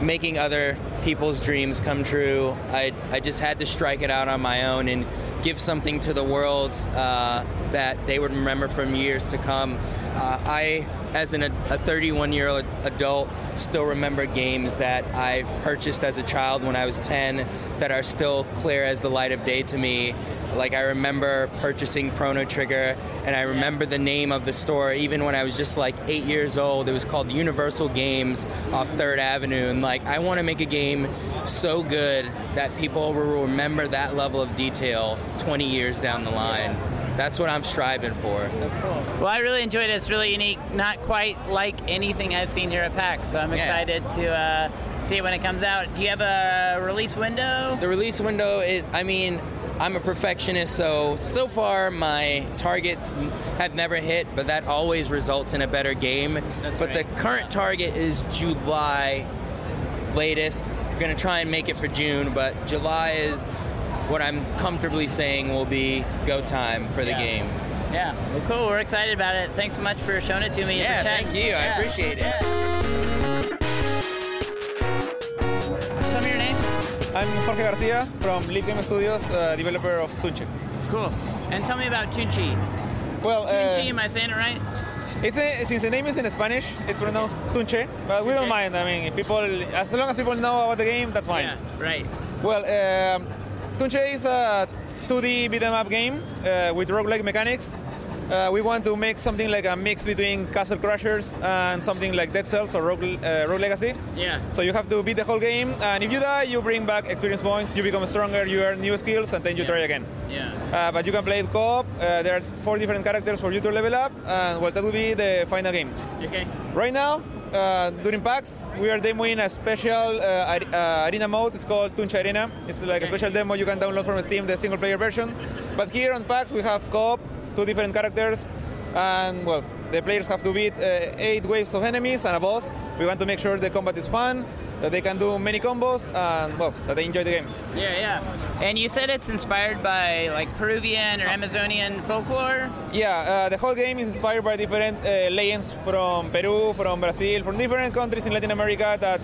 [SPEAKER 11] making other people's dreams come true. I, I just had to strike it out on my own and give something to the world uh, that they would remember from years to come. Uh, I, as an, a 31 year old adult, still remember games that I purchased as a child when I was 10 that are still clear as the light of day to me. Like I remember purchasing Chrono Trigger, and I remember the name of the store even when I was just like eight years old. It was called Universal Games off Third Avenue, and like I want to make a game so good that people will remember that level of detail 20 years down the line. That's what I'm striving for.
[SPEAKER 4] That's cool. Well, I really enjoyed it. It's really unique, not quite like anything I've seen here at PAX. So I'm
[SPEAKER 11] Yeah.
[SPEAKER 4] excited to uh, see it when it comes out. Do you have a release window?
[SPEAKER 11] The release window is, I mean, I'm a perfectionist, so so far my targets have never hit, but that always results in a better game. but the current target is July latest. We're gonna try and make it for June, but July is what I'm comfortably saying will be go time for the
[SPEAKER 4] Yeah.
[SPEAKER 11] game.
[SPEAKER 4] Yeah. Well, cool. We're excited about it. Thanks so much for showing it to me.
[SPEAKER 11] Yeah, thank you. I appreciate it.
[SPEAKER 12] I'm Jorge Garcia from Leap Game Studios, uh, developer of Tunche.
[SPEAKER 4] Cool. And tell me about Tunchi.
[SPEAKER 12] Well,
[SPEAKER 4] Tunchi,
[SPEAKER 12] uh,
[SPEAKER 4] am I saying it right?
[SPEAKER 12] it's a, since the name is in Spanish, it's pronounced Tunche, but we don't mind. I mean, if people, as long as people know about the game, that's fine.
[SPEAKER 4] Yeah, right.
[SPEAKER 12] Well, um, Tunche is a 2D beat 'em up game uh, with roguelike mechanics. Uh, we want to make something like a mix between Castle Crashers and something like Dead Cells or Rogue, uh, Rogue Legacy.
[SPEAKER 4] Yeah.
[SPEAKER 12] So you have to beat the whole game, and if you die, you bring back experience points, you become stronger, you earn new skills, and then you try again.
[SPEAKER 4] Yeah.
[SPEAKER 12] Uh, but you can play it co-op. Uh, there are four different characters for you to level up, and well, that will be the final game.
[SPEAKER 4] Okay.
[SPEAKER 12] Right now, uh, during PAX, we are demoing a special uh, uh, arena mode. It's called Tunche Arena. It's like a special demo you can download from Steam, the single player version. But here on PAX, we have co-op, two different characters, and well, the players have to beat uh, eight waves of enemies and a boss. We want to make sure the combat is fun, that they can do many combos, and well, that they enjoy the game.
[SPEAKER 4] Yeah, yeah. And you said it's inspired by like Peruvian or Amazonian folklore.
[SPEAKER 12] Yeah, uh, the whole game is inspired by different uh, legends from Peru, from Brazil, from different countries in Latin America that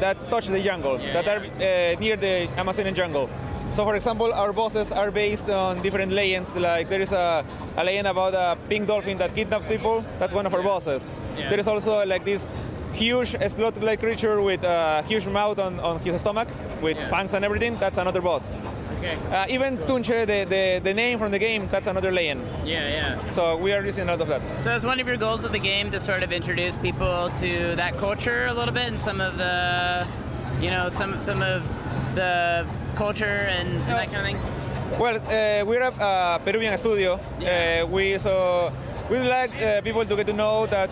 [SPEAKER 12] that touch the jungle, that are uh, near the Amazonian jungle. So, for example, our bosses are based on different legends. Like there is a, a legend about a pink dolphin that kidnaps people. That's one of our bosses.
[SPEAKER 4] Yeah.
[SPEAKER 12] There is also like this huge sloth-like creature with a huge mouth on, on his stomach, with fangs and everything. That's another boss.
[SPEAKER 4] Okay.
[SPEAKER 12] Uh, even Tunche, the, the, the name from the game, that's another legend.
[SPEAKER 4] Yeah, yeah.
[SPEAKER 12] So we are using a lot of that.
[SPEAKER 4] So is one of your goals of the game to sort of introduce people to that culture a little bit and some of the, you know, some some of the culture and that kind of thing?
[SPEAKER 12] Well, uh, we're a uh, Peruvian studio. Uh, we so we like uh, people to get to know that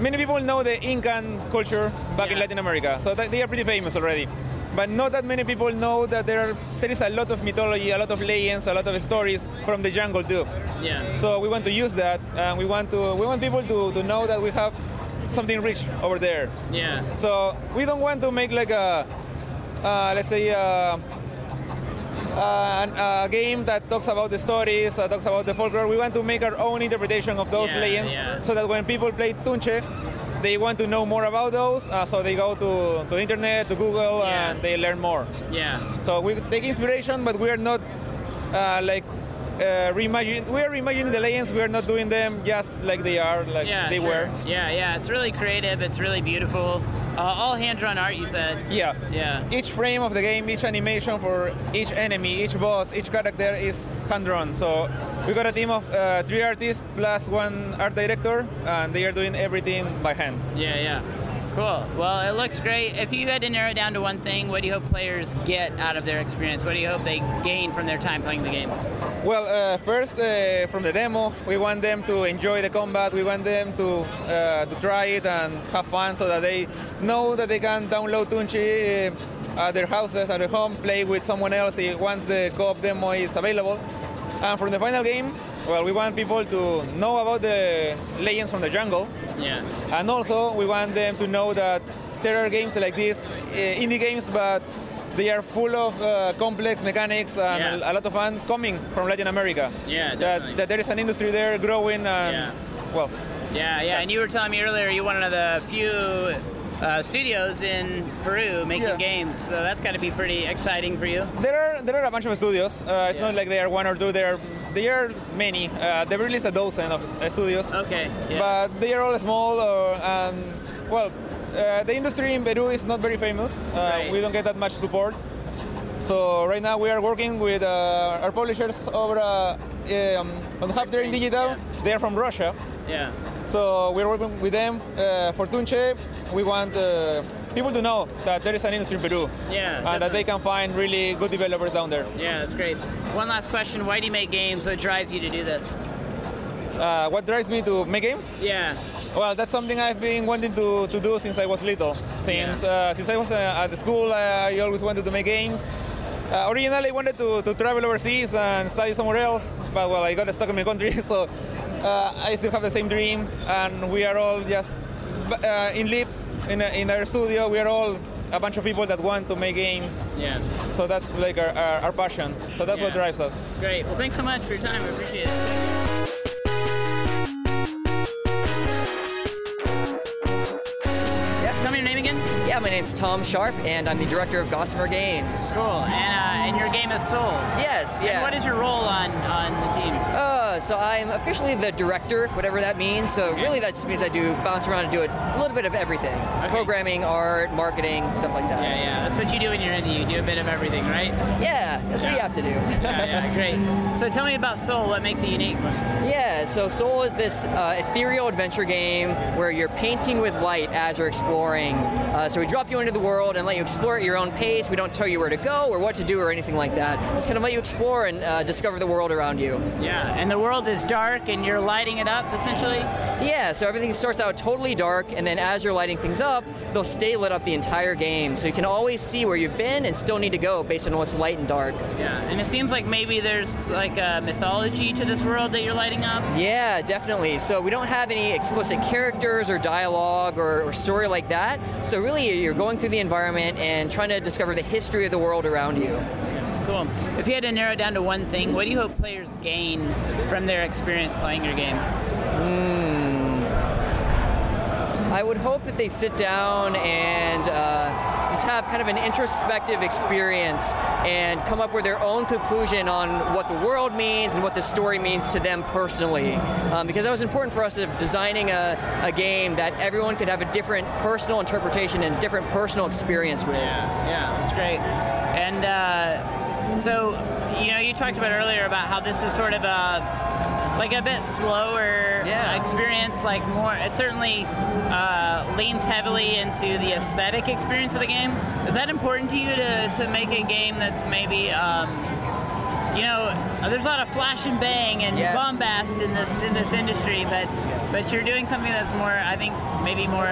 [SPEAKER 12] many people know the Incan culture back in Latin America, so they are pretty famous already. But not that many people know that there are there is a lot of mythology, a lot of legends, a lot of stories from the jungle too.
[SPEAKER 4] Yeah.
[SPEAKER 12] So we want to use that, and we want to we want people to, to know that we have something rich over there.
[SPEAKER 4] Yeah.
[SPEAKER 12] So we don't want to make like a, uh, let's say, uh, uh, a game that talks about the stories, uh, talks about the folklore. We want to make our own interpretation of those
[SPEAKER 4] Yeah,
[SPEAKER 12] legends,
[SPEAKER 4] yeah.
[SPEAKER 12] so that when people play Tunche, they want to know more about those. Uh, so they go to, to the internet, to Google, and they learn more.
[SPEAKER 4] Yeah.
[SPEAKER 12] So we take inspiration, but we are not uh, like. Uh, reimagine, we are reimagining the legends. We are not doing them just like they are, like
[SPEAKER 4] yeah,
[SPEAKER 12] they
[SPEAKER 4] sure.
[SPEAKER 12] were.
[SPEAKER 4] Yeah, yeah. It's really creative. It's really beautiful. Uh, all hand-drawn art, you said.
[SPEAKER 12] Yeah.
[SPEAKER 4] Yeah.
[SPEAKER 12] Each frame of the game, each animation for each enemy, each boss, each character is hand drawn. So we got a team of uh, three artists plus one art director, and they are doing everything by hand.
[SPEAKER 4] Yeah, yeah. Cool. Well, it looks great. If you had to narrow it down to one thing, what do you hope players get out of their experience? What do you hope they gain from their time playing the game?
[SPEAKER 12] Well, uh, first uh, from the demo, we want them to enjoy the combat. We want them to uh, to try it and have fun, so that they know that they can download Tunchi uh, at their houses, at their home, play with someone else once the co-op demo is available. And from the final game, well, we want people to know about the legends from the jungle.
[SPEAKER 4] Yeah.
[SPEAKER 12] And also, we want them to know that there are games like this, uh, indie games, but they are full of uh, complex mechanics and a, a lot of fun coming from Latin America.
[SPEAKER 4] Yeah,
[SPEAKER 12] that, that there is an industry there growing and, well,
[SPEAKER 4] Yeah, yeah. And you were telling me earlier you one of the few uh, studios in Peru making games, so that's got to be pretty exciting for you.
[SPEAKER 12] There are there are a bunch of studios. Uh, it's not like they are one or two. There are there are many. Uh, there really is a dozen of uh, studios.
[SPEAKER 4] Okay.
[SPEAKER 12] But they are all small. Or, and well, uh, the industry in Peru is not very famous. Uh, We don't get that much support. So right now we are working with uh, our publishers over uh, um, on HypeTrain Digital. Yeah. They are from Russia.
[SPEAKER 4] Yeah.
[SPEAKER 12] So we're working with them uh, for Tunche. We want uh, people to know that there is an industry in Peru.
[SPEAKER 4] Yeah,
[SPEAKER 12] And that they can find really good developers down there.
[SPEAKER 4] Yeah, that's great. One last question: Why do you make games? What drives you to do this?
[SPEAKER 12] Uh, what drives me to make games?
[SPEAKER 4] Yeah.
[SPEAKER 12] Well, that's something I've been wanting to, to do since I was little. Since uh, since I was uh, at the school, uh, I always wanted to make games. Uh, originally, I wanted to, to travel overseas and study somewhere else, but well, I got stuck in my country, <laughs> so uh, I still have the same dream, and we are all just uh, in Leap, in, in our studio, we are all a bunch of people that want to make games.
[SPEAKER 4] Yeah.
[SPEAKER 12] So that's like our, our, our passion. So that's what drives us.
[SPEAKER 4] Great. Well, thanks so much for your time. I appreciate it. Yeah, tell me your name again.
[SPEAKER 13] Yeah, my name's Tom Sharp, and I'm the director of Gossamer Games.
[SPEAKER 4] Cool. And uh, and your game is Sole.
[SPEAKER 13] Yes,
[SPEAKER 4] And
[SPEAKER 13] yeah.
[SPEAKER 4] what is your role on on the team?
[SPEAKER 13] Uh, so I'm officially the director, whatever that means. So really, that just means I do bounce around and do a little bit of everything: programming, art, marketing, stuff like that.
[SPEAKER 4] Yeah, yeah. That's what you do when you're indie. You do a bit of everything, right?
[SPEAKER 13] Yeah, that's what you have to do.
[SPEAKER 4] yeah, yeah, <laughs> great. So tell me about Sole. What makes it unique?
[SPEAKER 13] Yeah, so Sole is this uh, ethereal adventure game where you're painting with light as you're exploring. Uh, so we drop you into the world and let you explore at your own pace. We don't tell you where to go or what to do or anything like that. Just kind of let you explore and uh, discover the world around you.
[SPEAKER 4] Yeah, and the world is dark and you're lighting it up essentially?
[SPEAKER 13] Yeah, so everything starts out totally dark, and then as you're lighting things up, they'll stay lit up the entire game. So you can always see where you've been and still need to go based on what's light and dark.
[SPEAKER 4] Yeah, and it seems like maybe there's like a mythology to this world that you're lighting up.
[SPEAKER 13] Yeah, definitely. So we don't have any explicit characters or dialogue or, or story like that. So really, you're going through the environment and trying to discover the history of the world around you.
[SPEAKER 4] Cool. If you had to narrow it down to one thing, what do you hope players gain from their experience playing your game?
[SPEAKER 13] I would hope that they sit down and uh, just have kind of an introspective experience and come up with their own conclusion on what the world means and what the story means to them personally. Um, because that was important for us of designing a, a game that everyone could have a different personal interpretation and different personal experience with.
[SPEAKER 4] Yeah, yeah, that's great. And uh, so, you know, you talked about earlier about how this is sort of a like a bit slower experience. Like more, it certainly uh, leans heavily into the aesthetic experience of the game. Is that important to you to, to make a game that's maybe? Um, you know, there's a lot of flash and bang and
[SPEAKER 13] Yes.
[SPEAKER 4] bombast in this in this industry, but but you're doing something that's more, I think, maybe more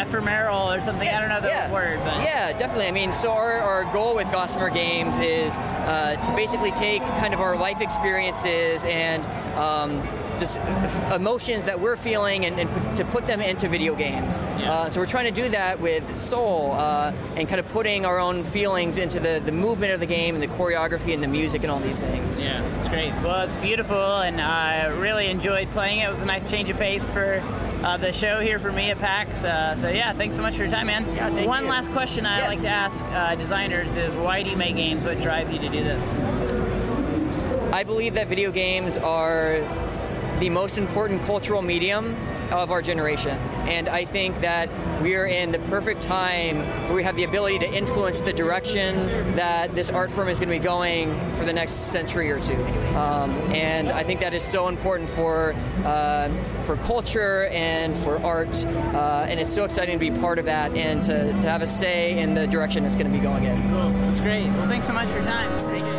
[SPEAKER 4] ephemeral or something. I don't know the
[SPEAKER 13] yeah.
[SPEAKER 4] word, but
[SPEAKER 13] yeah, definitely. I mean, so our, our goal with Gossamer Games is uh, to basically take kind of our life experiences and um, just uh, emotions that we're feeling and, and put, to put them into video games. Uh, so we're trying to do that with Sole uh, and kind of putting our own feelings into the, the movement of the game and the choreography and the music and all these things.
[SPEAKER 4] Yeah, it's great. Well, it's beautiful, and I really enjoyed playing it. It was a nice change of pace for uh, the show here for me at PAX. Uh, so yeah, thanks so much for your time, man. Yeah,
[SPEAKER 13] thank
[SPEAKER 4] One
[SPEAKER 13] you.
[SPEAKER 4] last question I like
[SPEAKER 13] Yes.
[SPEAKER 4] to ask uh, designers is, why do you make games? What drives you to do this?
[SPEAKER 13] I believe that video games are the most important cultural medium of our generation. And I think that we're in the perfect time where we have the ability to influence the direction that this art form is going to be going for the next century or two. Um, and I think that is so important for uh, for culture and for art. Uh, and it's so exciting to be part of that and to, to have a say in the direction it's going to be going in.
[SPEAKER 4] Cool. That's great. Well, thanks so much for your time.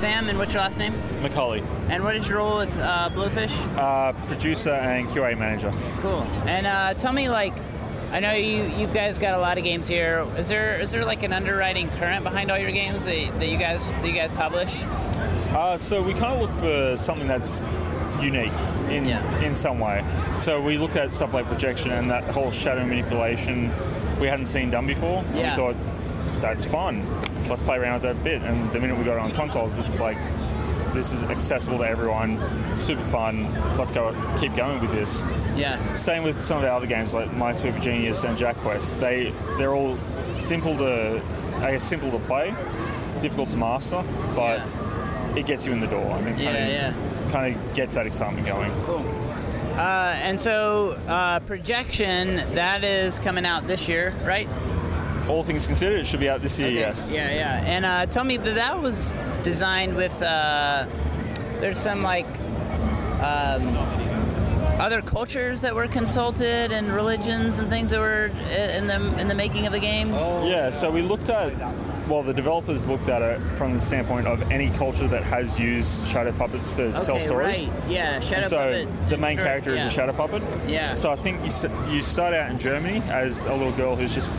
[SPEAKER 6] Sam.
[SPEAKER 4] And what's your last name?
[SPEAKER 6] Macaulay,
[SPEAKER 4] And what is your role with uh, Blowfish?
[SPEAKER 6] uh, producer and QA manager.
[SPEAKER 4] Cool. And uh, tell me, like, I know you you guys got a lot of games here. Is there is there like an underwriting current behind all your games that, that you guys that you guys publish?
[SPEAKER 6] Uh, so we kind of look for something that's unique in in some way. So we look at stuff like projection and that whole shadow manipulation we hadn't seen done before.
[SPEAKER 4] Yeah.
[SPEAKER 6] we thought that's fun. Let's play around with that a bit. And the minute we got it on consoles, it's like this is accessible to everyone, super fun. Let's go, keep going with this.
[SPEAKER 4] Yeah.
[SPEAKER 6] Same with some of the other games like Minesweeper Genius and Jack Quest. They they're all simple to, I guess, simple to play, difficult to master, but it gets you in the door. I mean, kind
[SPEAKER 4] Yeah,
[SPEAKER 6] of,
[SPEAKER 4] yeah.
[SPEAKER 6] kind of gets that excitement going.
[SPEAKER 4] Cool. Uh, and so uh, projection that is coming out this year, right?
[SPEAKER 6] All things considered, it should be out this year.
[SPEAKER 4] Okay.
[SPEAKER 6] Yes.
[SPEAKER 4] Yeah, yeah. And uh, tell me that that was designed with. Uh, there's some like um, other cultures that were consulted and religions and things that were in the in the making of the game.
[SPEAKER 6] Yeah, so we looked at, well, the developers looked at it from the standpoint of any culture that has used shadow puppets to tell stories.
[SPEAKER 4] right. Yeah, shadow
[SPEAKER 6] And so
[SPEAKER 4] puppet.
[SPEAKER 6] the main character is a shadow puppet.
[SPEAKER 4] Yeah.
[SPEAKER 6] So I think you, you start out in Germany as a little girl who's just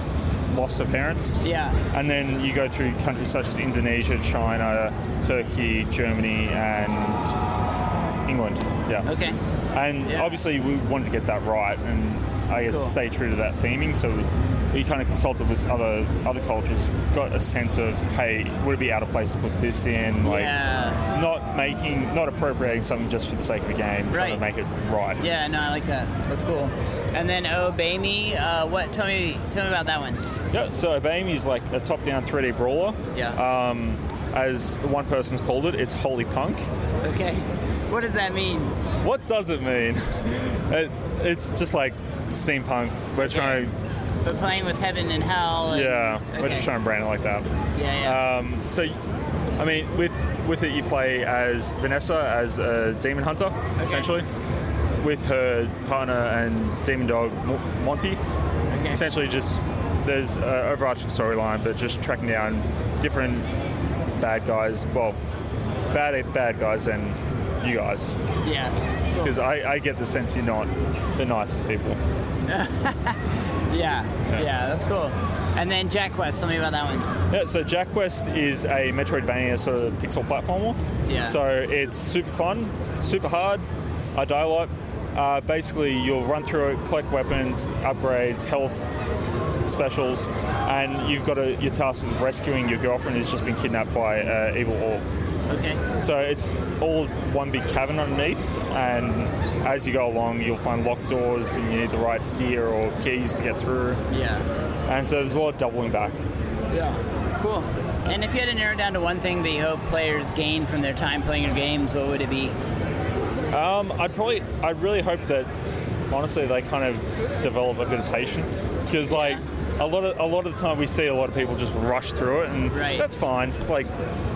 [SPEAKER 6] lost her parents.
[SPEAKER 4] Yeah.
[SPEAKER 6] And then you go through countries such as Indonesia, China, Turkey, Germany, and England. Yeah.
[SPEAKER 4] Okay.
[SPEAKER 6] And obviously, we wanted to get that right, and I guess
[SPEAKER 4] Cool.
[SPEAKER 6] stay true to that theming. So we kind of consulted with other other cultures, got a sense of hey, would it be out of place to put this in? Like,
[SPEAKER 3] Yeah.
[SPEAKER 6] not making, not appropriating something just for the sake of the game, trying to make it right.
[SPEAKER 3] Yeah, no, I like that. That's cool. And then Obey Me, uh, what? Tell me, tell me about that one.
[SPEAKER 6] Yeah, so Obey is like a top-down 3D brawler.
[SPEAKER 3] Yeah.
[SPEAKER 6] Um, as one person's called it, it's holy punk.
[SPEAKER 3] Okay. What does that mean?
[SPEAKER 6] What does it mean? <laughs> it, it's just like steampunk. We're trying to
[SPEAKER 3] But playing with heaven and hell. And,
[SPEAKER 6] Yeah, we're just trying to brand it like that.
[SPEAKER 3] Yeah, yeah.
[SPEAKER 6] Um, so, I mean, with with it, you play as Vanessa as a demon hunter, essentially, with her partner and demon dog Mo- Monty. Essentially, just there's an overarching storyline, but just tracking down different bad guys. Well, bad bad guys and you guys.
[SPEAKER 3] Yeah.
[SPEAKER 6] Because I, I get the sense you're not the nicest people. <laughs>
[SPEAKER 3] yeah, yeah, that's cool. And then Jack Quest, tell me about that one.
[SPEAKER 6] Yeah, so Jack Quest is a Metroidvania sort of pixel platformer.
[SPEAKER 3] Yeah.
[SPEAKER 6] So it's super fun, super hard. I die a lot. Uh, basically, you'll run through it, collect weapons, upgrades, health specials, and you've got a, your task with rescuing your girlfriend who's just been kidnapped by an evil orc.
[SPEAKER 3] Okay.
[SPEAKER 6] So it's all one big cavern underneath, and as you go along, you'll find locked doors, and you need the right gear or keys to get through.
[SPEAKER 3] Yeah.
[SPEAKER 6] And so there's a lot of doubling back.
[SPEAKER 3] Yeah. Cool. And if you had to narrow it down to one thing that you hope players gain from their time playing your games, what would it be?
[SPEAKER 6] Um, I'd probably, I really hope that, honestly, they kind of develop a bit of patience because, like, a lot of a lot of the time we see a lot of people just rush through it, and that's fine. Like,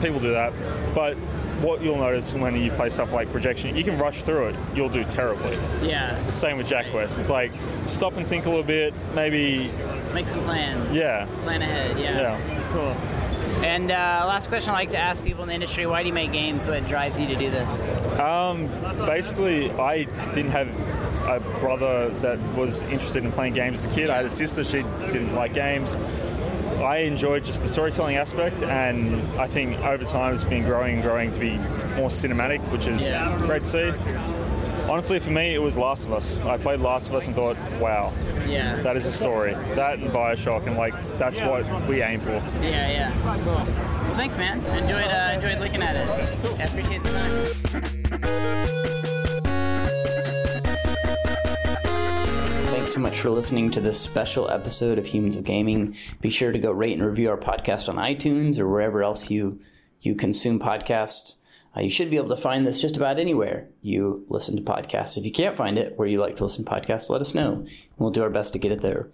[SPEAKER 6] people do that, but what you'll notice when you play stuff like projection, you can rush through it, you'll do terribly.
[SPEAKER 3] Yeah.
[SPEAKER 6] Same with Jack Quest. It's like stop and think a little bit, maybe.
[SPEAKER 3] Make some plans.
[SPEAKER 6] Yeah.
[SPEAKER 3] Plan ahead. Yeah.
[SPEAKER 6] Yeah.
[SPEAKER 3] That's cool. And uh, last question I like to ask people in the industry: Why do you make games? What drives you to do this?
[SPEAKER 6] Um, basically, I didn't have a brother that was interested in playing games as a kid. I had a sister; she didn't like games. I enjoyed just the storytelling aspect, and I think over time it's been growing and growing to be more cinematic, which is
[SPEAKER 3] Yeah.
[SPEAKER 6] great to see. Honestly, for me, it was Last of Us. I played Last of Us and thought, wow,
[SPEAKER 3] Yeah.
[SPEAKER 6] that is a story. That and Bioshock, and like that's what we aim for.
[SPEAKER 3] Yeah, yeah. Cool. Well, thanks, man. Enjoyed uh, enjoyed looking at it. Cool. appreciate the time. <laughs> So much for listening to this special episode of Humans of Gaming. Be sure to go rate and review our podcast on iTunes or wherever else you you consume podcasts. Uh, you should be able to find this just about anywhere you listen to podcasts. If you can't find it where you like to listen to podcasts, let us know. We'll do our best to get it there.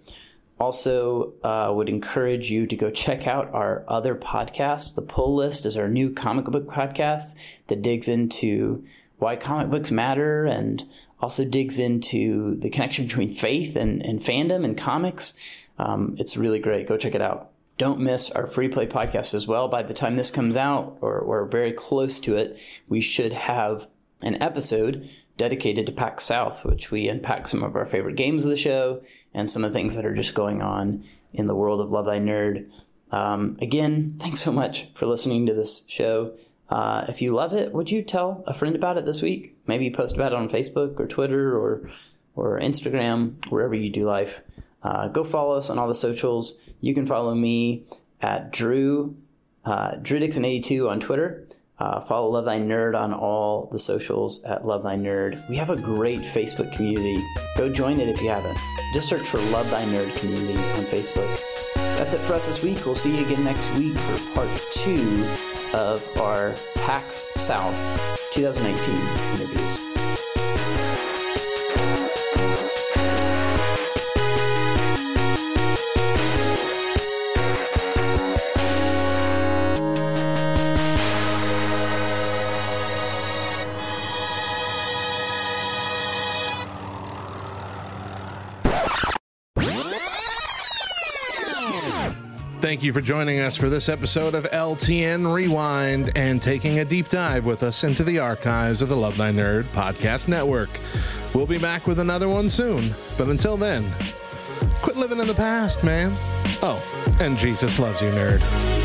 [SPEAKER 3] Also, uh, would encourage you to go check out our other podcasts. The Pull List is our new comic book podcast that digs into why comic books matter and also digs into the connection between faith and, and fandom and comics. Um, it's really great. Go check it out. Don't miss our free play podcast as well. By the time this comes out, or, or very close to it, we should have an episode dedicated to PAX South, which we unpack some of our favorite games of the show and some of the things that are just going on in the world of Love Thy Nerd. Um, again, thanks so much for listening to this show. Uh, if you love it, would you tell a friend about it this week? Maybe post about it on Facebook or Twitter or or Instagram, wherever you do life. Uh, go follow us on all the socials. You can follow me at Drew uh, Drew Dixon 82 on Twitter. Uh, follow Love Thy Nerd on all the socials at Love Thy Nerd. We have a great Facebook community. Go join it if you haven't. Just search for Love Thy Nerd community on Facebook. That's it for us this week. We'll see you again next week for part two of our PAX South 2019 interviews.
[SPEAKER 1] Thank you for joining us for this episode of LTN Rewind and taking a deep dive with us into the archives of the Love Thy Nerd podcast network. We'll be back with another one soon, but until then, quit living in the past, man. Oh, and Jesus loves you, nerd.